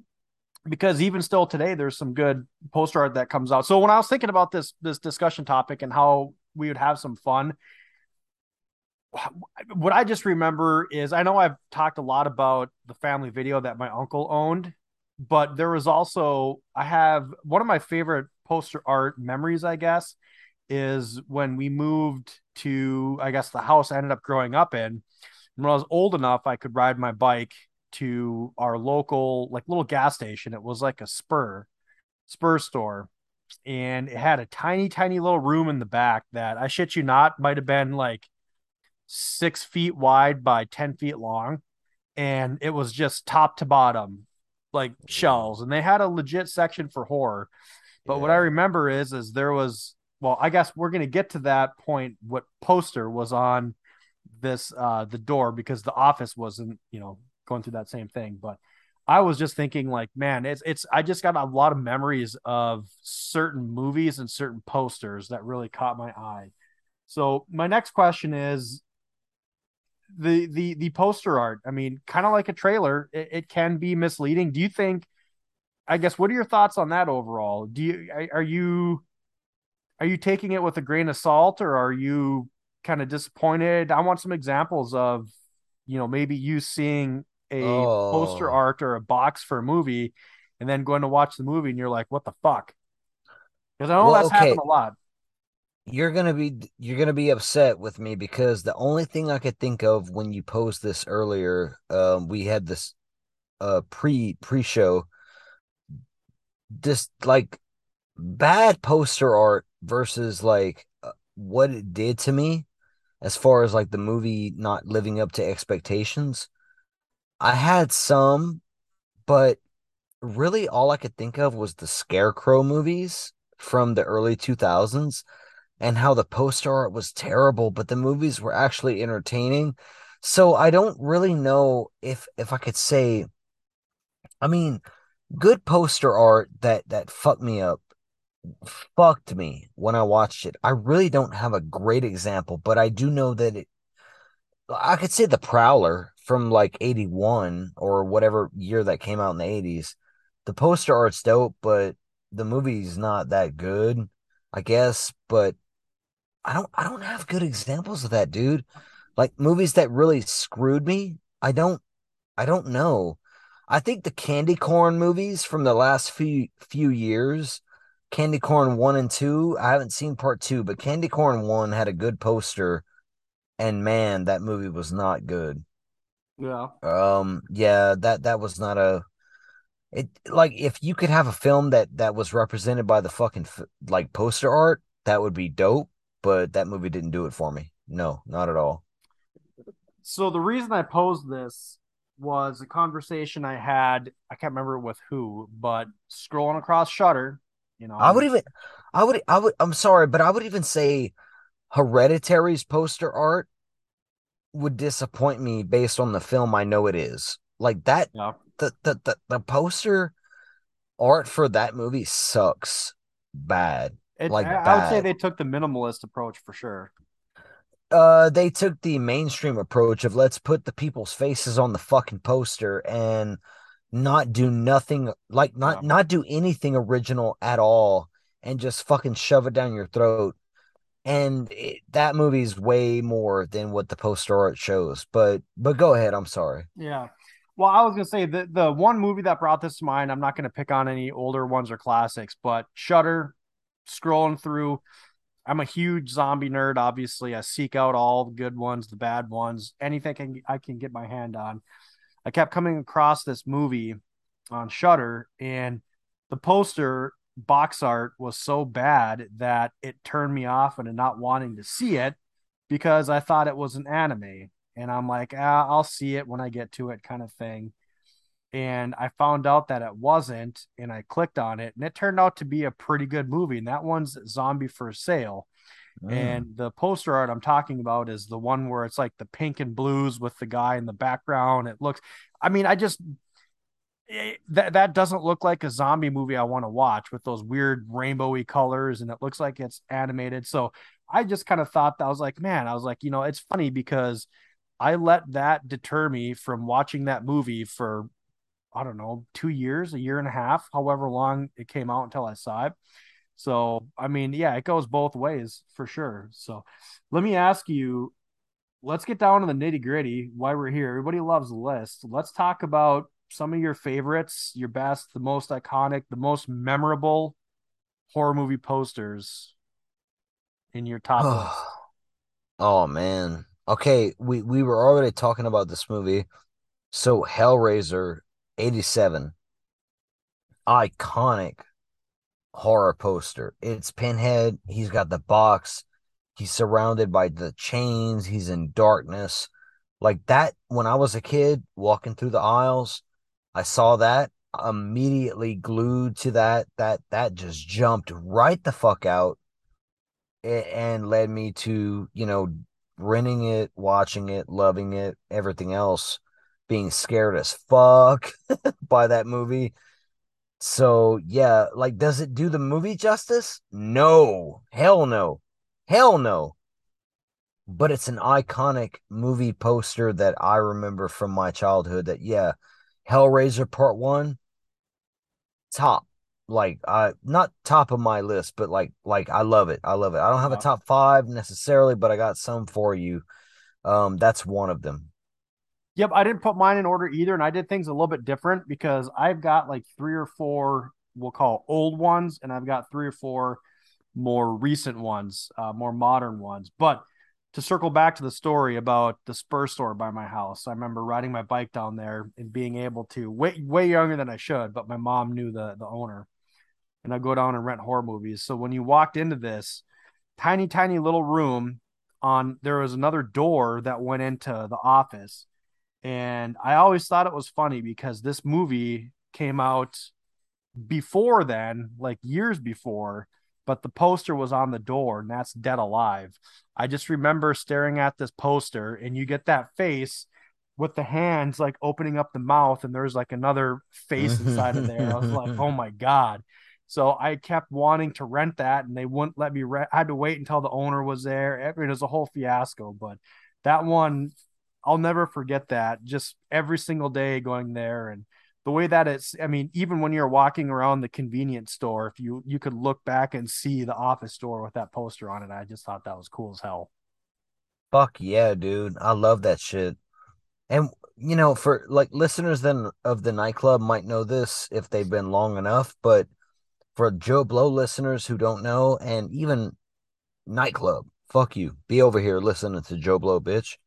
because even still today, there's some good poster art that comes out. So when I was thinking about this this discussion topic and how we would have some fun, what I just remember is I know I've talked a lot about the family video that my uncle owned, but there was also I have one of my favorite poster art memories, I guess, is when we moved to I guess the house I ended up growing up in. When I was old enough, I could ride my bike to our local like little gas station. It was like a spur, spur store. And it had a tiny, tiny little room in the back that I shit you not might have been like six feet wide by 10 feet long. And it was just top to bottom, like shelves. And they had a legit section for horror. But what I remember is, is there was, well, I guess we're going to get to that point. What poster was on this, uh, the door because the office wasn't, you know, going through that same thing. But I was just thinking, like, man, it's, it's, I just got a lot of memories of certain movies and certain posters that really caught my eye. So my next question is the the the poster art. I mean, kind of like a trailer, it, it can be misleading. Do you think? I guess what are your thoughts on that overall? Do you are- you are you taking it with a grain of salt or are you kind of disappointed? I want some examples of you know maybe you seeing a poster Oh. art or a box for a movie and then going to watch the movie and you're like, what the fuck? Because I know Well, that's happened a lot. You're gonna be you're gonna be upset with me because the only thing I could think of when you posed this earlier, um, we had this uh pre pre show, just like bad poster art versus like uh, what it did to me as far as like the movie not living up to expectations. I had some, but really all I could think of was the Scarecrow movies from the early 2000s and how the poster art was terrible, but the movies were actually entertaining. So I don't really know if if I could say I mean good poster art that that fucked me up fucked me when I watched it. I really don't have a great example, but I do know that it I could say the Prowler from like 81 or whatever year that came out in the 80s. The poster art's dope, but the movie's not that good, I guess, but I don't I don't have good examples of that, dude. Like movies that really screwed me. I don't I don't know. I think the Candy Corn movies from the last few few years, Candy Corn 1 and 2, I haven't seen part 2, but Candy Corn 1 had a good poster and man, that movie was not good. Yeah. Um yeah, that that was not a it like if you could have a film that that was represented by the fucking like poster art, that would be dope, but that movie didn't do it for me. No, not at all. So the reason I posed this was a conversation I had. I can't remember with who, but scrolling across Shudder, you know, I would even I would I would I'm sorry, but I would even say Hereditary's poster art would disappoint me based on the film I know it is. Like that Yeah. the the the, the poster art for that movie sucks bad. It, like I, I would say they took the minimalist approach for sure. uh they took the mainstream approach of let's put the people's faces on the fucking poster and not do nothing like not Yeah. not do anything original at all and just fucking shove it down your throat and it, that movie's way more than what the poster art shows but but go ahead i'm sorry Yeah. Well, I was gonna say the the one movie that brought this to mind. I'm not gonna pick on any older ones or classics, but Shudder. Scrolling through, I'm a huge zombie nerd. Obviously, I seek out all the good ones, the bad ones, anything I can, get my hand on. I kept coming across this movie on Shudder, and the poster box art was so bad that it turned me off into not wanting to see it because I thought it was an anime. and I'm like, ah, I'll see it when I get to it, kind of thing. And I found out that it wasn't, and I clicked on it, and it turned out to be a pretty good movie. And that one's Zombie for Sale. Mm. And the poster art I'm talking about is the one where it's like the pink and blues with the guy in the background. It looks, I mean, I just eh, that that doesn't look like a zombie movie I want to watch with those weird rainbowy colors, and it looks like it's animated. So I just kind of thought that I was like, man, I was like, you know, it's funny because I let that deter me from watching that movie for I don't know, two years, a year and a half, however long it came out until I saw it. So, I mean, yeah, it goes both ways for sure. So, let me ask you let's get down to the nitty gritty why we're here. Everybody loves lists. Let's talk about some of your favorites, your best, the most iconic, the most memorable horror movie posters in your top (sighs) list. Oh man. Okay, we we were already talking about this movie. So Hellraiser 87 iconic horror poster. It's Pinhead. He's got the box. He's surrounded by the chains. He's in darkness. Like that, when I was a kid walking through the aisles, I saw that immediately glued to that. That that just jumped right the fuck out and led me to, you know, renting it, watching it, loving it, everything else, being scared as fuck (laughs) by that movie so yeah, like does it do the movie justice? No. Hell no. Hell no. But it's an iconic movie poster that I remember from my childhood that yeah, Hellraiser part 1 top. Like I not top of my list, but like like I love it. I love it. I don't have a top 5 necessarily, but I got some for you. Um that's one of them. Yep, I didn't put mine in order either, and I did things a little bit different because I've got like three or four we'll call old ones, and I've got three or four more recent ones, uh, more modern ones. But to circle back to the story about the Spur store by my house, I remember riding my bike down there and being able to way way younger than I should, but my mom knew the the owner, and I go down and rent horror movies. So when you walked into this tiny tiny little room, on there was another door that went into the office and I always thought it was funny because this movie came out before then, like years before, but the poster was on the door and that's Dead Alive. I just remember staring at this poster and you get that face with the hands like opening up the mouth and there's like another face inside of there. I was like, oh my God. So I kept wanting to rent that and they wouldn't let me rent. I had to wait until the owner was there. It was a whole fiasco, but that one I'll never forget that. Just every single day going there and the way that it's I mean, even when you're walking around the convenience store, if you you could look back and see the office door with that poster on it, I just thought that was cool as hell. Fuck yeah, dude. I love that shit. And you know, for like listeners then of the nightclub might know this if they've been long enough, but for Joe Blow listeners who don't know, and even nightclub, fuck you. Be over here listening to Joe Blow, bitch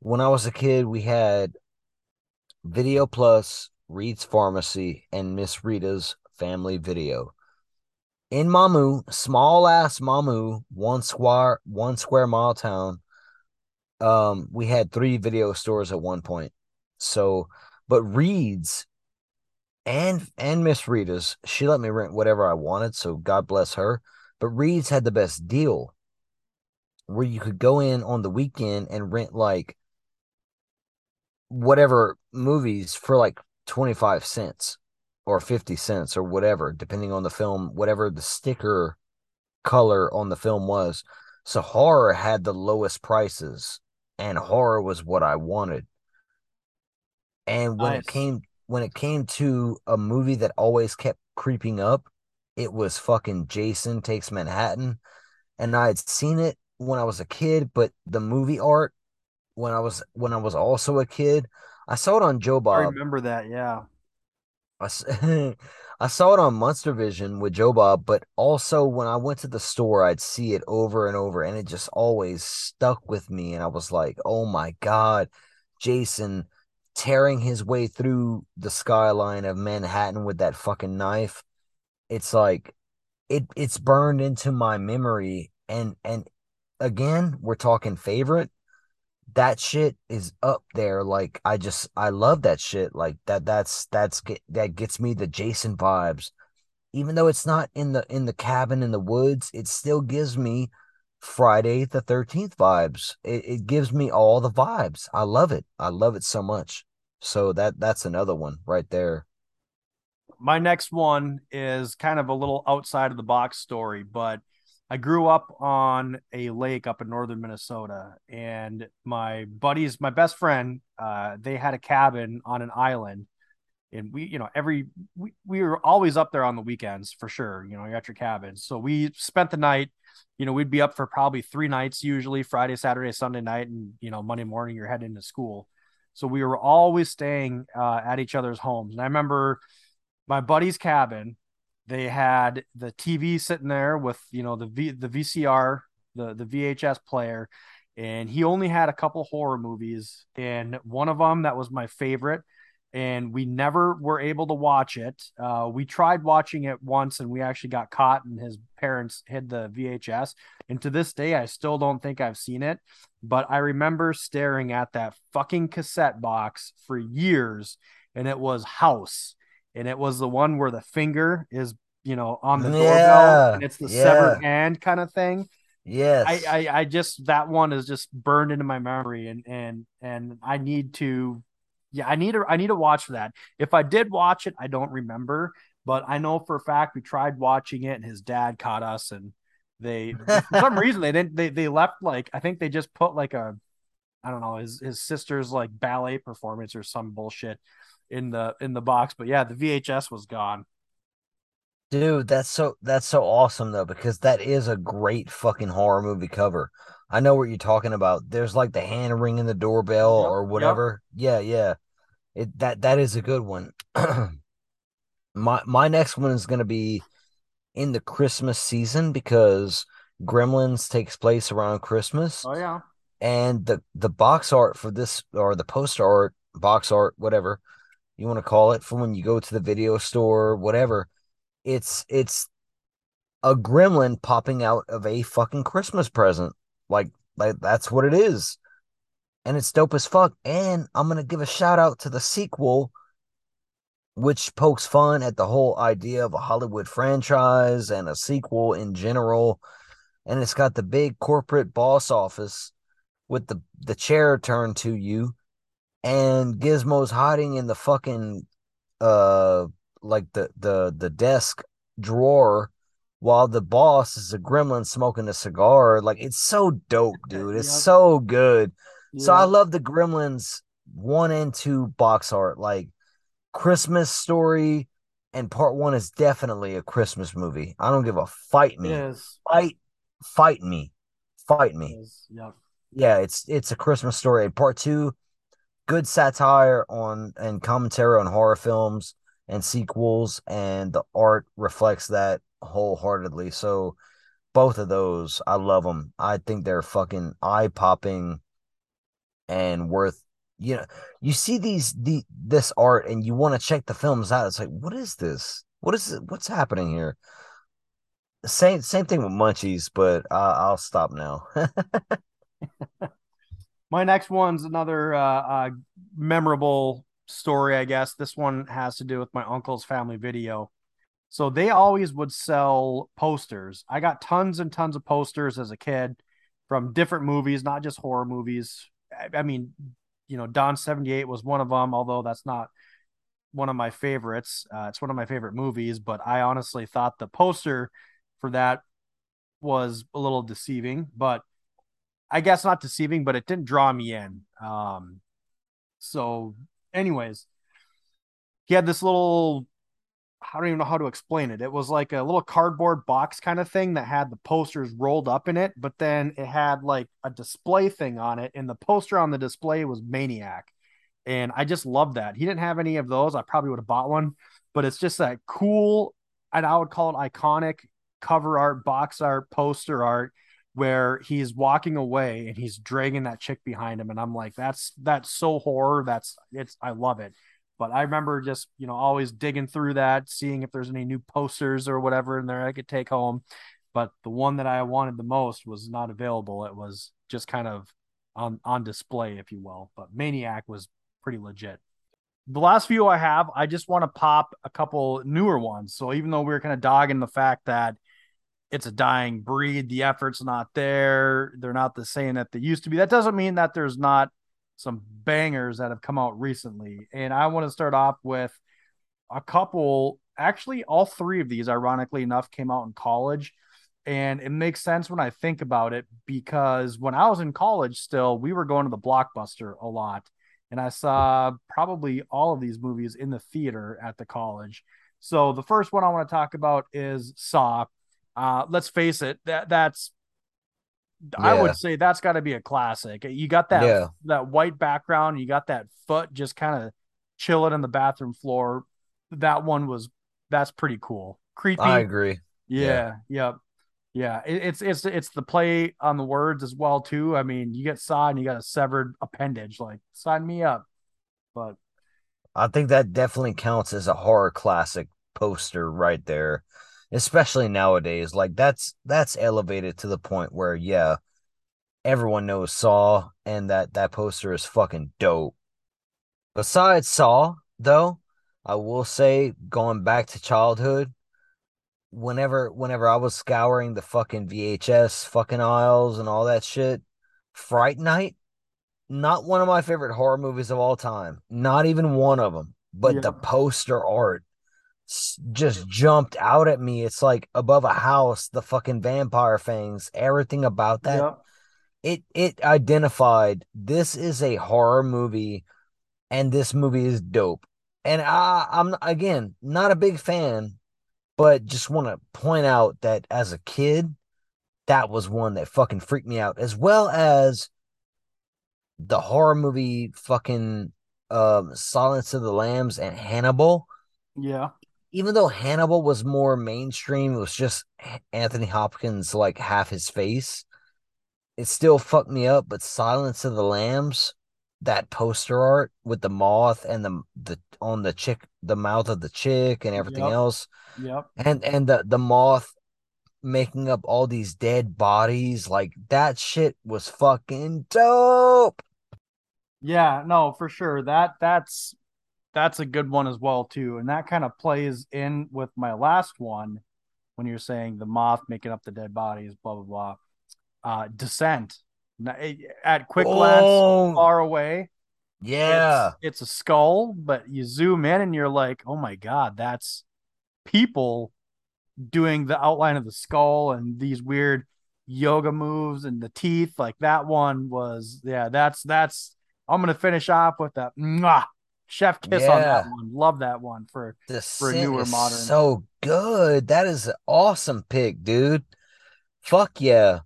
when I was a kid, we had Video Plus, Reed's Pharmacy, and Miss Rita's Family Video. In Mamou, small ass Mamou, one square one square mile town. Um, we had three video stores at one point. So, but Reed's and and Miss Rita's, she let me rent whatever I wanted. So God bless her. But Reed's had the best deal where you could go in on the weekend and rent like whatever movies for like 25 cents or 50 cents or whatever, depending on the film, whatever the sticker color on the film was. So horror had the lowest prices and horror was what I wanted. And when nice. it came when it came to a movie that always kept creeping up, it was fucking Jason Takes Manhattan. And I had seen it when I was a kid, but the movie art when I was when I was also a kid. I saw it on Joe Bob. I remember that, yeah. I, (laughs) I saw it on Monster Vision with Joe Bob, but also when I went to the store, I'd see it over and over, and it just always stuck with me. And I was like, "Oh my god, Jason tearing his way through the skyline of Manhattan with that fucking knife." It's like it it's burned into my memory, and and again, we're talking favorite that shit is up there. Like I just I love that shit. Like that that's that's that gets me the Jason vibes. Even though it's not in the in the cabin in the woods, it still gives me Friday the 13th vibes. It, it gives me all the vibes. I love it. I love it so much. So that that's another one right there. My next one is kind of a little outside of the box story, but I grew up on a lake up in northern Minnesota, and my buddies, my best friend, uh, they had a cabin on an island, and we, you know, every we, we were always up there on the weekends for sure. You know, you got your cabin, so we spent the night. You know, we'd be up for probably three nights, usually Friday, Saturday, Sunday night, and you know, Monday morning you're heading to school. So we were always staying uh, at each other's homes, and I remember my buddy's cabin they had the TV sitting there with you know the v, the VCR, the the VHS player, and he only had a couple horror movies, and one of them that was my favorite, and we never were able to watch it. Uh, we tried watching it once, and we actually got caught, and his parents hid the VHS. And to this day, I still don't think I've seen it, but I remember staring at that fucking cassette box for years, and it was House and it was the one where the finger is you know on the doorbell and it's the yeah. severed hand kind of thing yes. I, I i just that one is just burned into my memory and and and i need to yeah i need to i need to watch that. If i did watch it i don't remember but i know for a fact we tried watching it and his dad caught us and they for some (laughs) reason they didn't they, they left like i think they just put like a i don't know his his sister's like ballet performance or some bullshit in the in the box. But yeah, the VHS was gone. Dude, that's so that's so awesome though because that is a great fucking horror movie cover. I know what you're talking about. There's like the hand ringing the doorbell yep, or whatever. Yep. Yeah, yeah. It that that is a good one. (clears throat) my my next one is going to be in the Christmas season because Gremlins takes place around Christmas. Oh yeah. And the the box art for this or the poster art, box art, whatever, you want to call it, from when you go to the video store, whatever. It's it's a gremlin popping out of a fucking Christmas present. Like like that's what it is. And it's dope as fuck. And I'm gonna give a shout out to the sequel, which pokes fun at the whole idea of a Hollywood franchise and a sequel in general. And it's got the big corporate boss office with the the chair turned to you and Gizmo's hiding in the fucking uh like the the the desk drawer while the boss is a gremlin smoking a cigar. Like it's so dope, (laughs) dude. It's yep. so good. Yep. So I love the Gremlins one and two box art. Like Christmas story and part one is definitely a Christmas movie. I don't give a fight me. Fight fight me. Fight me. Yep. Yeah, it's it's a Christmas story. Part two good satire on and commentary on horror films and sequels, and the art reflects that wholeheartedly. So both of those, I love them. I think they're fucking eye popping and worth. You know, you see these the this art and you want to check the films out. It's like, what is this? What is it? What's happening here? Same same thing with Munchies, but uh, I'll stop now. (laughs) My next one's another uh, uh, memorable story, I guess. This one has to do with my uncle's family video. So they always would sell posters. I got tons and tons of posters as a kid from different movies, not just horror movies. I, I mean, you know, Dawn 78 was one of them, although that's not one of my favorites. Uh, it's one of my favorite movies, but I honestly thought the poster for that was a little deceiving. But I guess not deceiving, but it didn't draw me in. Um, so, anyways, he had this little, I don't even know how to explain it. It was like a little cardboard box kind of thing that had the posters rolled up in it, but then it had like a display thing on it, and the poster on the display was Maniac. And I just love that. He didn't have any of those. I probably would have bought one, but it's just that cool, and I would call it iconic cover art, box art, poster art where he's walking away and he's dragging that chick behind him and i'm like that's that's so horror that's it's i love it but i remember just you know always digging through that seeing if there's any new posters or whatever in there i could take home but the one that i wanted the most was not available it was just kind of on on display, if you will. But Maniac was pretty legit. The last few I have, I just want to pop a couple newer ones. So even though we are kind of dogging the fact that it's a dying breed, the effort's not there, they're not the same that they used to be. That doesn't mean that there's not some bangers that have come out recently. And I want to start off with a couple. Actually, all three of these, ironically enough, came out in college. And it makes sense when I think about it because when I was in college, still, we were going to the blockbuster a lot. And I saw probably all of these movies in the theater at the college. So the first one I want to talk about is Saw. Uh, let's face it, that that's I would say that's got to be a classic. You got that Yeah. that white background, you got that foot just kind of chilling in the bathroom floor. That one was that's pretty cool. Creepy. I agree. Yeah, yep. Yeah, it, it's it's it's the play on the words as well too. I mean, you get saw and you got a severed appendage. Like, sign me up. But I think that definitely counts as a horror classic poster right there, especially nowadays. Like that's that's elevated to the point where yeah, everyone knows Saw and that that poster is fucking dope. Besides Saw, though, I will say going back to childhood, whenever whenever I was scouring the fucking VHS fucking aisles and all that shit, Fright Night not one of my favorite horror movies of all time. Not even one of them. But Yeah. the poster art just jumped out at me. It's like above a house, the fucking vampire fangs, everything about that. yep. It it identified this is a horror movie, and this movie is dope. And I, I'm again not a big fan, but just want to point out that as a kid, that was one that fucking freaked me out, as well as the horror movie fucking um Silence of the Lambs and Hannibal. Yeah. Even though Hannibal was more mainstream, it was just Anthony Hopkins like half his face. It still fucked me up, but Silence of the Lambs, that poster art with the moth and the the on the chick, the mouth of the chick and everything Yep. else, Yep. and and the the moth making up all these dead bodies, like that shit was fucking dope. Yeah, no, for sure. That that's that's a good one as well too. And that kind of plays in with my last one when you're saying the moth making up the dead bodies, blah blah blah. Uh descent. Eh, At quick glance Oh. far away, Yeah. it's, it's a skull, but you zoom in and you're like, oh my god, that's people doing the outline of the skull and these weird yoga moves and the teeth. Like that one was, yeah, that's that's. I'm gonna finish off with that chef kiss on that one. Love that one for The for a newer modern. so good. That is an awesome pick, dude. Fuck yeah.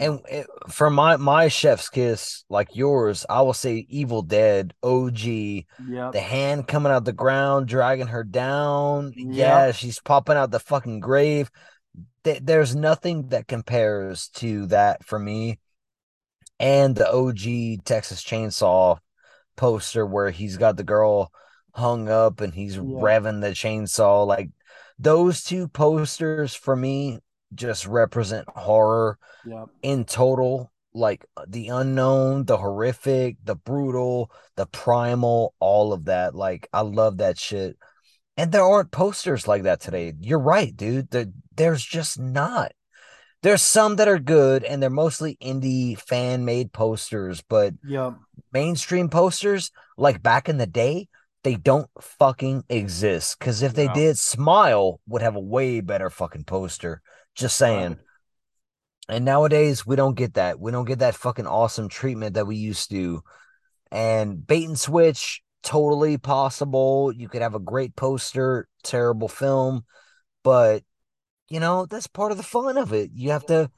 And it, for my my chef's kiss, like yours, I will say Evil Dead OG. Yep. The hand coming out the ground, dragging her down. Yep. Yeah, she's popping out the fucking grave. Th- There's nothing that compares to that for me. And the OG Texas Chainsaw poster where he's got the girl hung up and he's revving the chainsaw. Like those two posters for me just represent horror in total. Like uh, the unknown the horrific the brutal the primal all of that. Like i love that shit. And there aren't posters like that today. You're right dude. There, there's just not there's some that are good and they're mostly indie fan made posters but Yep. mainstream posters like back in the day they don't fucking exist because if they Yeah. did smile would have a way better fucking poster just saying Right. and nowadays we don't get that. We don't get that fucking awesome treatment that we used to. And bait and switch, totally possible. You could have a great poster, terrible film, but you know, that's part of the fun of it. You have to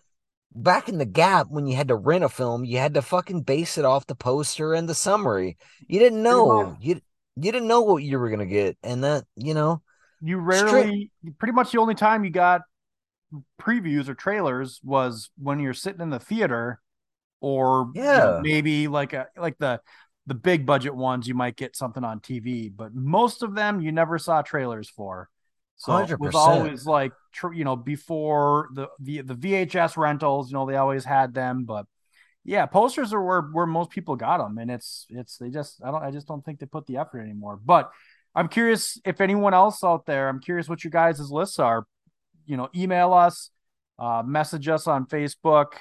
back in the gap when you had to rent a film, you had to fucking base it off the poster and the summary. You didn't know. You you didn't know what you were gonna get. And that, you know, You rarely, pretty much the only time you got previews or trailers was when you're sitting in the theater, or you know, Yeah. maybe like a like the the big budget ones you might get something on TV, but most of them you never saw trailers for. So it was always like you know before the, the the VHS rentals, you know they always had them, but yeah, posters are where where most people got them, and it's it's they just I don't I just don't think they put the effort anymore. But I'm curious if anyone else out there. I'm curious what your guys' lists are. You know, email us, uh, message us on Facebook,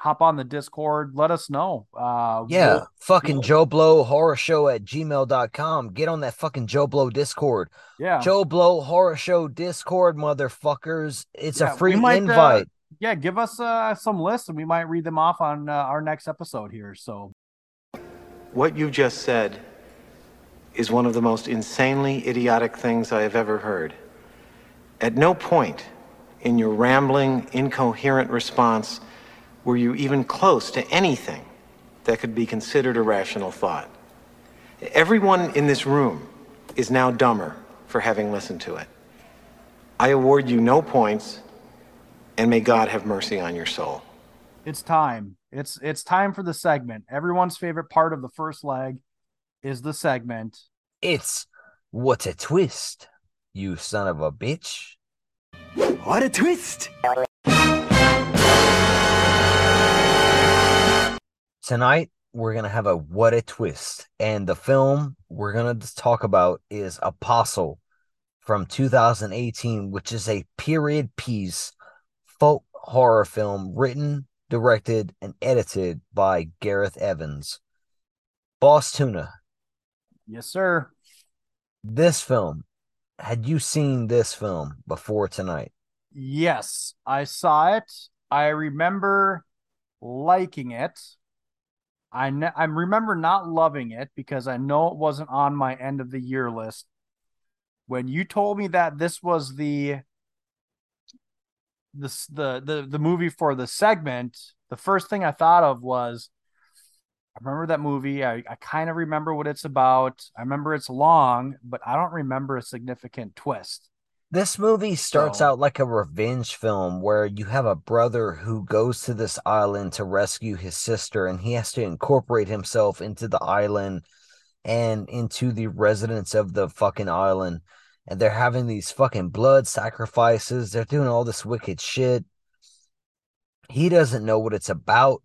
hop on the Discord. Let us know. Uh, Yeah, we'll- fucking we'll- Joe Blow horror show at gmail.com. Get on that fucking Joe Blow Discord. yeah, Joe Blow horror show Discord, motherfuckers. It's Yeah, a free we might, uh, invite. yeah. Give us uh, some lists, and we might read them off on uh, our next episode here. So What you just said is one of the most insanely idiotic things I have ever heard. At no point in your rambling, incoherent response were you even close to anything that could be considered a rational thought. Everyone in this room is now dumber for having listened to it. I award you no points, and may God have mercy on your soul. it's time. It's it's time for the segment. Everyone's favorite part of the first leg is the segment. It's what a twist, you son of a bitch. What a twist! Tonight, we're going to have a what a twist. And the film we're going to talk about is Apostle from 2018, which is a period piece folk horror film written, directed, and edited by Gareth Evans. Boss Tuna, Yes, sir. this film, had you seen this film before tonight? Yes, I saw it. I remember liking it. I ne- I remember not loving it because I know it wasn't on my end of the year list. When you told me that this was the this the the the movie for the segment, the first thing I thought of was I remember that movie. I, I kind of remember what it's about. I remember it's long, but I don't remember a significant twist. This movie starts So- out like a revenge film where you have a brother who goes to this island to rescue his sister, and he has to incorporate himself into the island and into the residents of the fucking island. And they're having these fucking blood sacrifices. They're doing all this wicked shit. He doesn't know what it's about.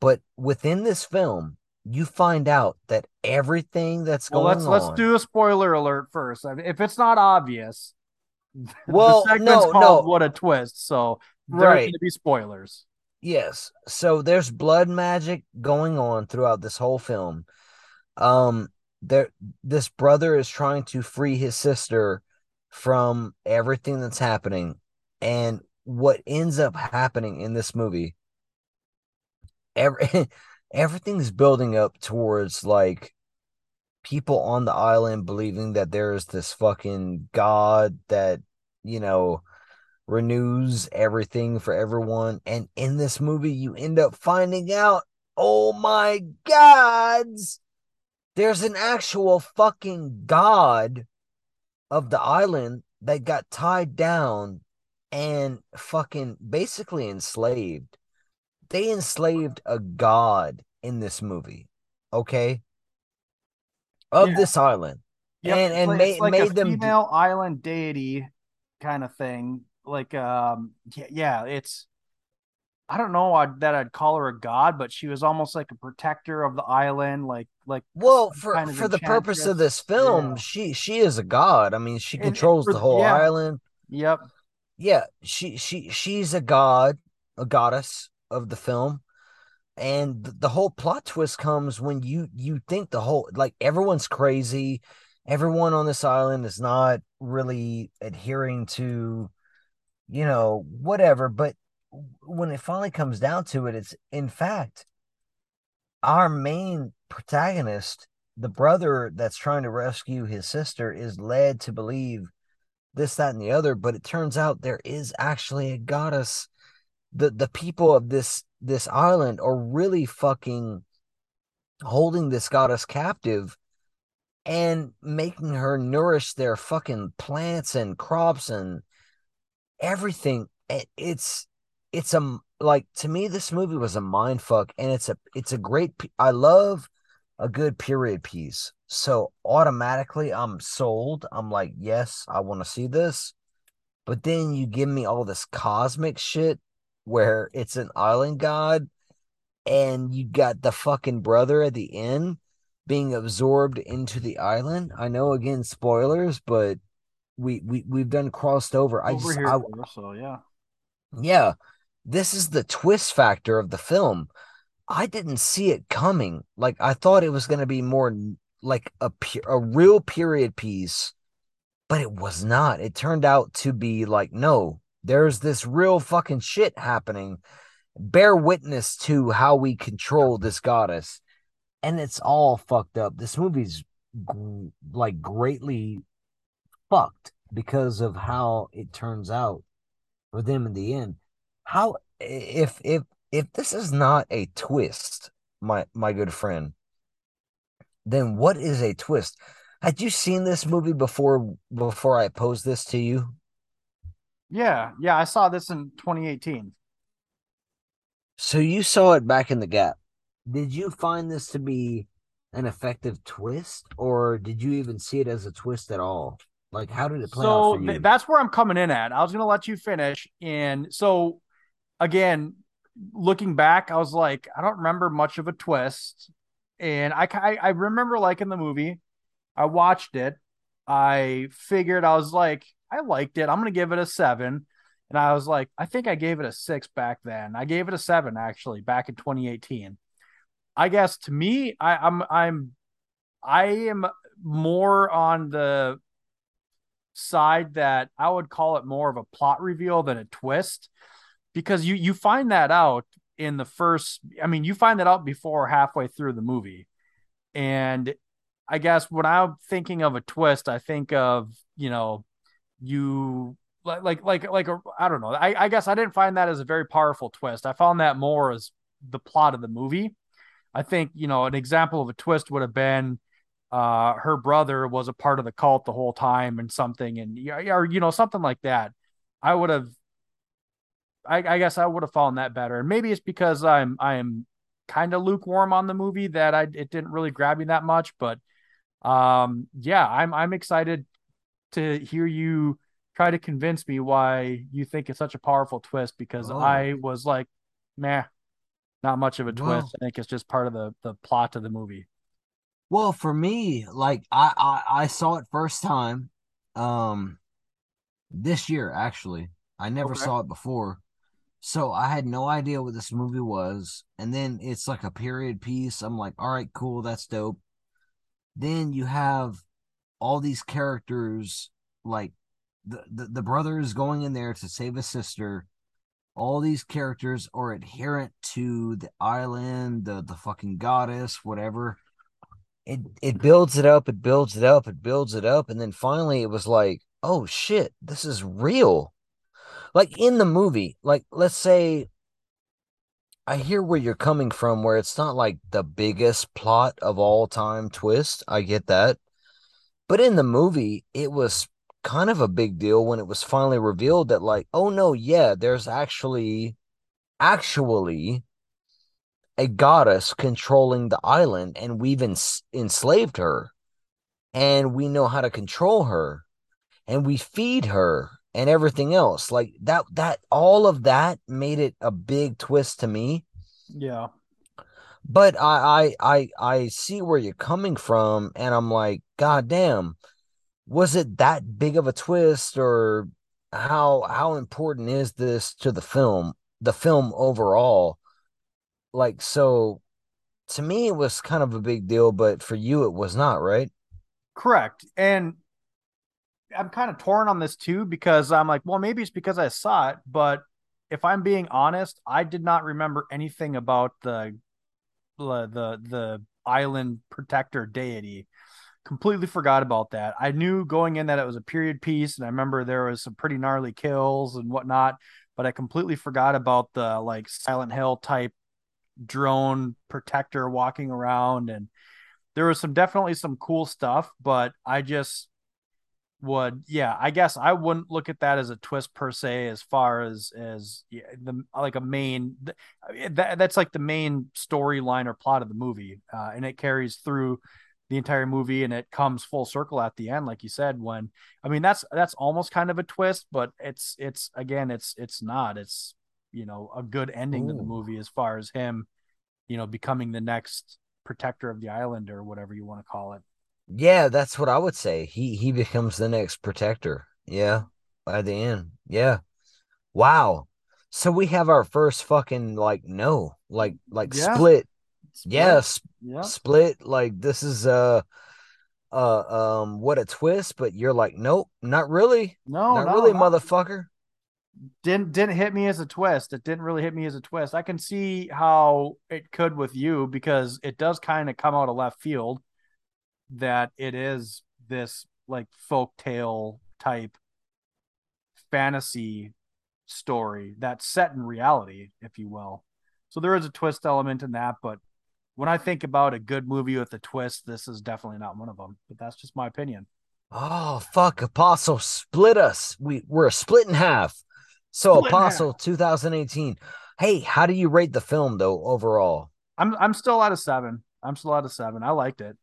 But within this film, you find out that everything that's Well, going let's on. let's do a spoiler alert first. If it's not obvious, (laughs) Well, the segment's no, called no. "What a Twist," so there's Right. going to be spoilers. Yes. So there's blood magic going on throughout this whole film. Um there this brother is trying to free his sister from everything that's happening and what ends up happening in this movie every (laughs) everything's building up towards like people on the island believing that there's this fucking god that you know renews everything for everyone. And in this movie, you end up finding out, oh my gods, there's an actual fucking god of the island that got tied down and fucking basically enslaved. They enslaved a god in this movie, okay? Of Yeah. this island. Yep, And- it's and like, ma- like made them do- female island deity kind of thing. Like, um, yeah, yeah, it's. I don't know I'd, that I'd call her a god, but she was almost like a protector of the island, like like Well, for kind of for the purpose of this film, Yeah. she she is a god. I mean, she And- controls for- the whole yeah. island. Yep. Yeah, she she she's a god, a goddess of the film. And th- the whole plot twist comes when you you think the whole like everyone's crazy. Everyone on this island is not really adhering to you know, whatever, but when it finally comes down to it, it's in fact our main protagonist, the brother that's trying to rescue his sister, is led to believe this, that, and the other. But it turns out there is actually a goddess. The the people of this this island are really fucking holding this goddess captive and making her nourish their fucking plants and crops and everything. It's it's a like to me this movie was a mind fuck and it's a it's a great i love a good period piece. So automatically I'm sold. I'm like, yes, I want to see this. But then you give me all this cosmic shit where it's an island god and you got the fucking brother at the end being absorbed into the island. I know again spoilers, but we we we've done crossed over. I Over just here, I, so yeah. yeah, this is the twist factor of the film. I didn't see it coming. Like I thought it was going to be more like a a real period piece, but it was not. It turned out to be like no, there's this real fucking shit happening. Bear witness to how we control this goddess, and it's all fucked up. This movie's like greatly fucked because of how it turns out for them in the end. How if if if this is not a twist, my my good friend, then what is a twist? Had you seen this movie before before I posed this to you? Yeah, yeah, I saw this in 2018. So you saw it back in the gap. Did you find this to be an effective twist, or did you even see it as a twist at all? Like, how did it play out So th- that's where I'm coming in at. I was going to let you finish. And so, again, looking back, I was like, I don't remember much of a twist. And I, I, I remember in the movie. I watched it. I figured I was like, I liked it. I'm going to give it a seven. And I was like, I think I gave it a six back then. I gave it a seven actually back in 2018. I guess to me, I, I'm I'm I am more on the side that I would call it more of a plot reveal than a twist because you you find that out in the first I mean you find that out before halfway through the movie and I guess when I'm thinking of a twist I think of you know you like like like like a, I don't know. I, I guess I didn't find that as a very powerful twist. I found that more as the plot of the movie. I think you know an example of a twist would have been uh her brother was a part of the cult the whole time and something and or you know something like that. I would have i, I guess i would have found that better. And maybe it's because i'm i'm kind of lukewarm on the movie that i it didn't really grab me that much but um yeah i'm i'm excited to hear you try to convince me why you think it's such a powerful twist because Oh. i was like meh not much of a twist Well- i think it's just part of the the plot of the movie Well, for me, like I, I I saw it first time um this year actually. I never Okay. saw it before. So I had no idea what this movie was. And then it's like a period piece. I'm like, all right, cool, that's dope. Then you have all these characters like the, the, the brother is going in there to save his sister. All these characters are adherent to the island, the the fucking goddess, whatever it it builds it up, it builds it up, it builds it up, and then finally it was like, oh shit, this is real. Like in the movie, like let's say I hear where you're coming from, where it's not like the biggest plot of all time twist. I get that. But in the movie, it was kind of a big deal when it was finally revealed that, like, oh no, yeah, there's actually actually a goddess controlling the island and we've ens- enslaved her and we know how to control her and we feed her and everything else. Like that that all of that made it a big twist to me. Yeah but I, I i i see where you're coming from and i'm like god damn was it that big of a twist or how how important is this to the film the film overall like so to me it was kind of a big deal but for you it was not right Correct. And I'm kind of torn on this too because I'm like, well, maybe it's because I saw it, but if I'm being honest, I did not remember anything about the the the, the island protector deity. Completely forgot about that. I knew going in that it was a period piece, and I remember there was some pretty gnarly kills and whatnot, but I completely forgot about the like Silent Hill type drone protector walking around and there was some definitely some cool stuff, but I just would yeah, I guess I wouldn't look at that as a twist per se as far as as yeah, the like a main that, that's like the main storyline or plot of the movie. Uh, and it carries through the entire movie and it comes full circle at the end like you said when I mean that's that's almost kind of a twist, but it's it's again it's it's not. It's you know, a good ending to the movie as far as him you know, becoming the next protector of the island or whatever you want to call it. Yeah, that's what I would say. He he becomes the next protector. Yeah, by the end. Yeah. Wow. So we have our first fucking like no, like like Yeah. split. Split. Yes, Yeah. split. Like this is uh uh um what a twist, but you're like, nope, not really. No, not no, really, no. motherfucker. didn't didn't hit me as a twist. It didn't really hit me as a twist. I can see how it could with you because it does kind of come out of left field that it is this like folk tale type fantasy story that's set in reality, if you will. So there is a twist element in that, but when I think about a good movie with a twist, this is definitely not one of them. But that's just my opinion. Oh fuck, Apostle split us. We we're split in half. So Split Apostle 2018. Hey, how do you rate the film though overall? I'm I'm still out of seven. I'm still out of seven. I liked it.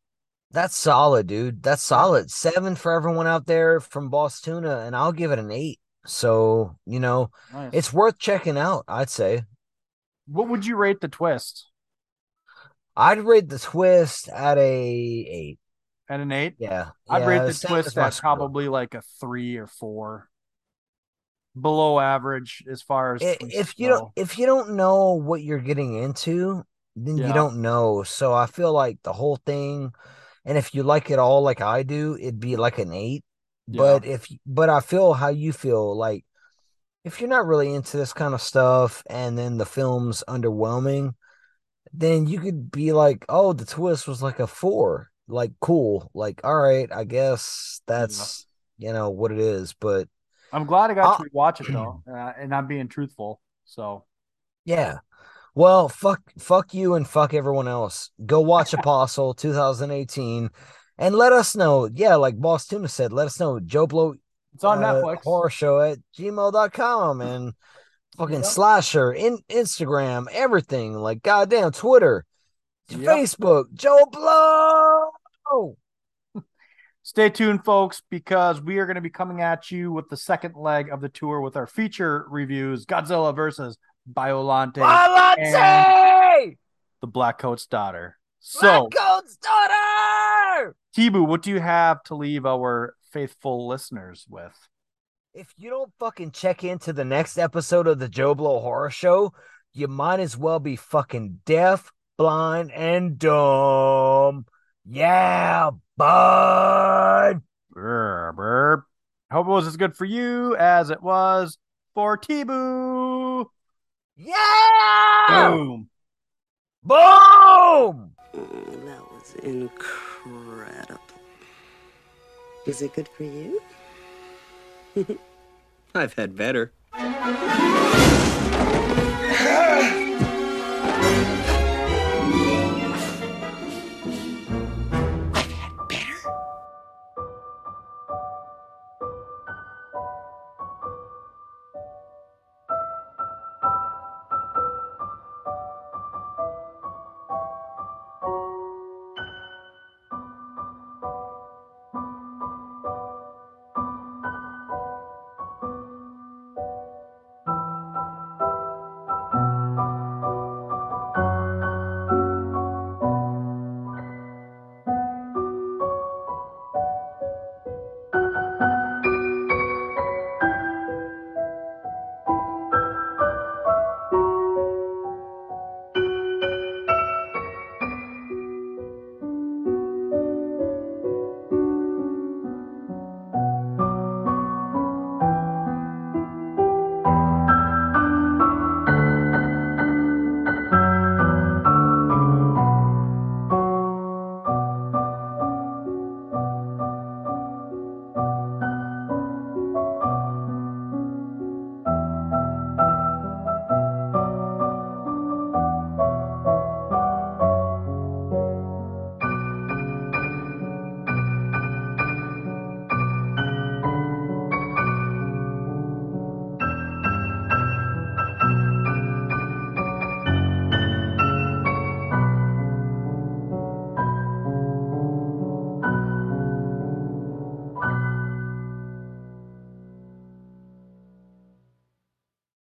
That's solid, dude. That's solid. Seven for everyone out there from Boss Tuna, and I'll give it an eight. So, you know, Nice. it's worth checking out, I'd say. What would you rate the twist? I'd rate the twist at a eight. At an eight? Yeah. I'd yeah, rate the twist at probably like a three or four. Below average as far as I- twists if you go. don't if you don't know what you're getting into, then Yeah. you don't know. So I feel like the whole thing, and if you like it all like I do, it'd be like an eight. Yeah. But if but I feel how you feel like if you're not really into this kind of stuff and then the film's underwhelming, then you could be like, oh, the twist was like a four. Like cool. Like, all right, I guess that's you know what it is. But I'm glad I got I'll- to watch it though, (clears throat) uh, and I'm being truthful. So Yeah. Well, fuck fuck you and fuck everyone else. Go watch Apostle 2018 and let us know. Yeah, like Boss Tuna said, let us know Joe Blow it's on uh, Netflix. horror show at gmail.com and fucking Yep. slasher in Instagram, everything. Like goddamn Twitter, Yep. Facebook, Joe Blow. (laughs) Stay tuned, folks, because we are going to be coming at you with the second leg of the tour with our feature reviews: Godzilla versus Biollante, Volante! the Blackcoat's daughter. So, Blackcoat's daughter! Tibu, what do you have to leave our faithful listeners with? If you don't fucking check into the next episode of the Joe Blow Horror Show, you might as well be fucking deaf, blind, and dumb. Yeah, bud. Brr, brr. Hope it was as good for you as it was for Tibu. Yeah! Boom! Boom! Mm, that was incredible. Is it good for you? (laughs) I've had better. (laughs)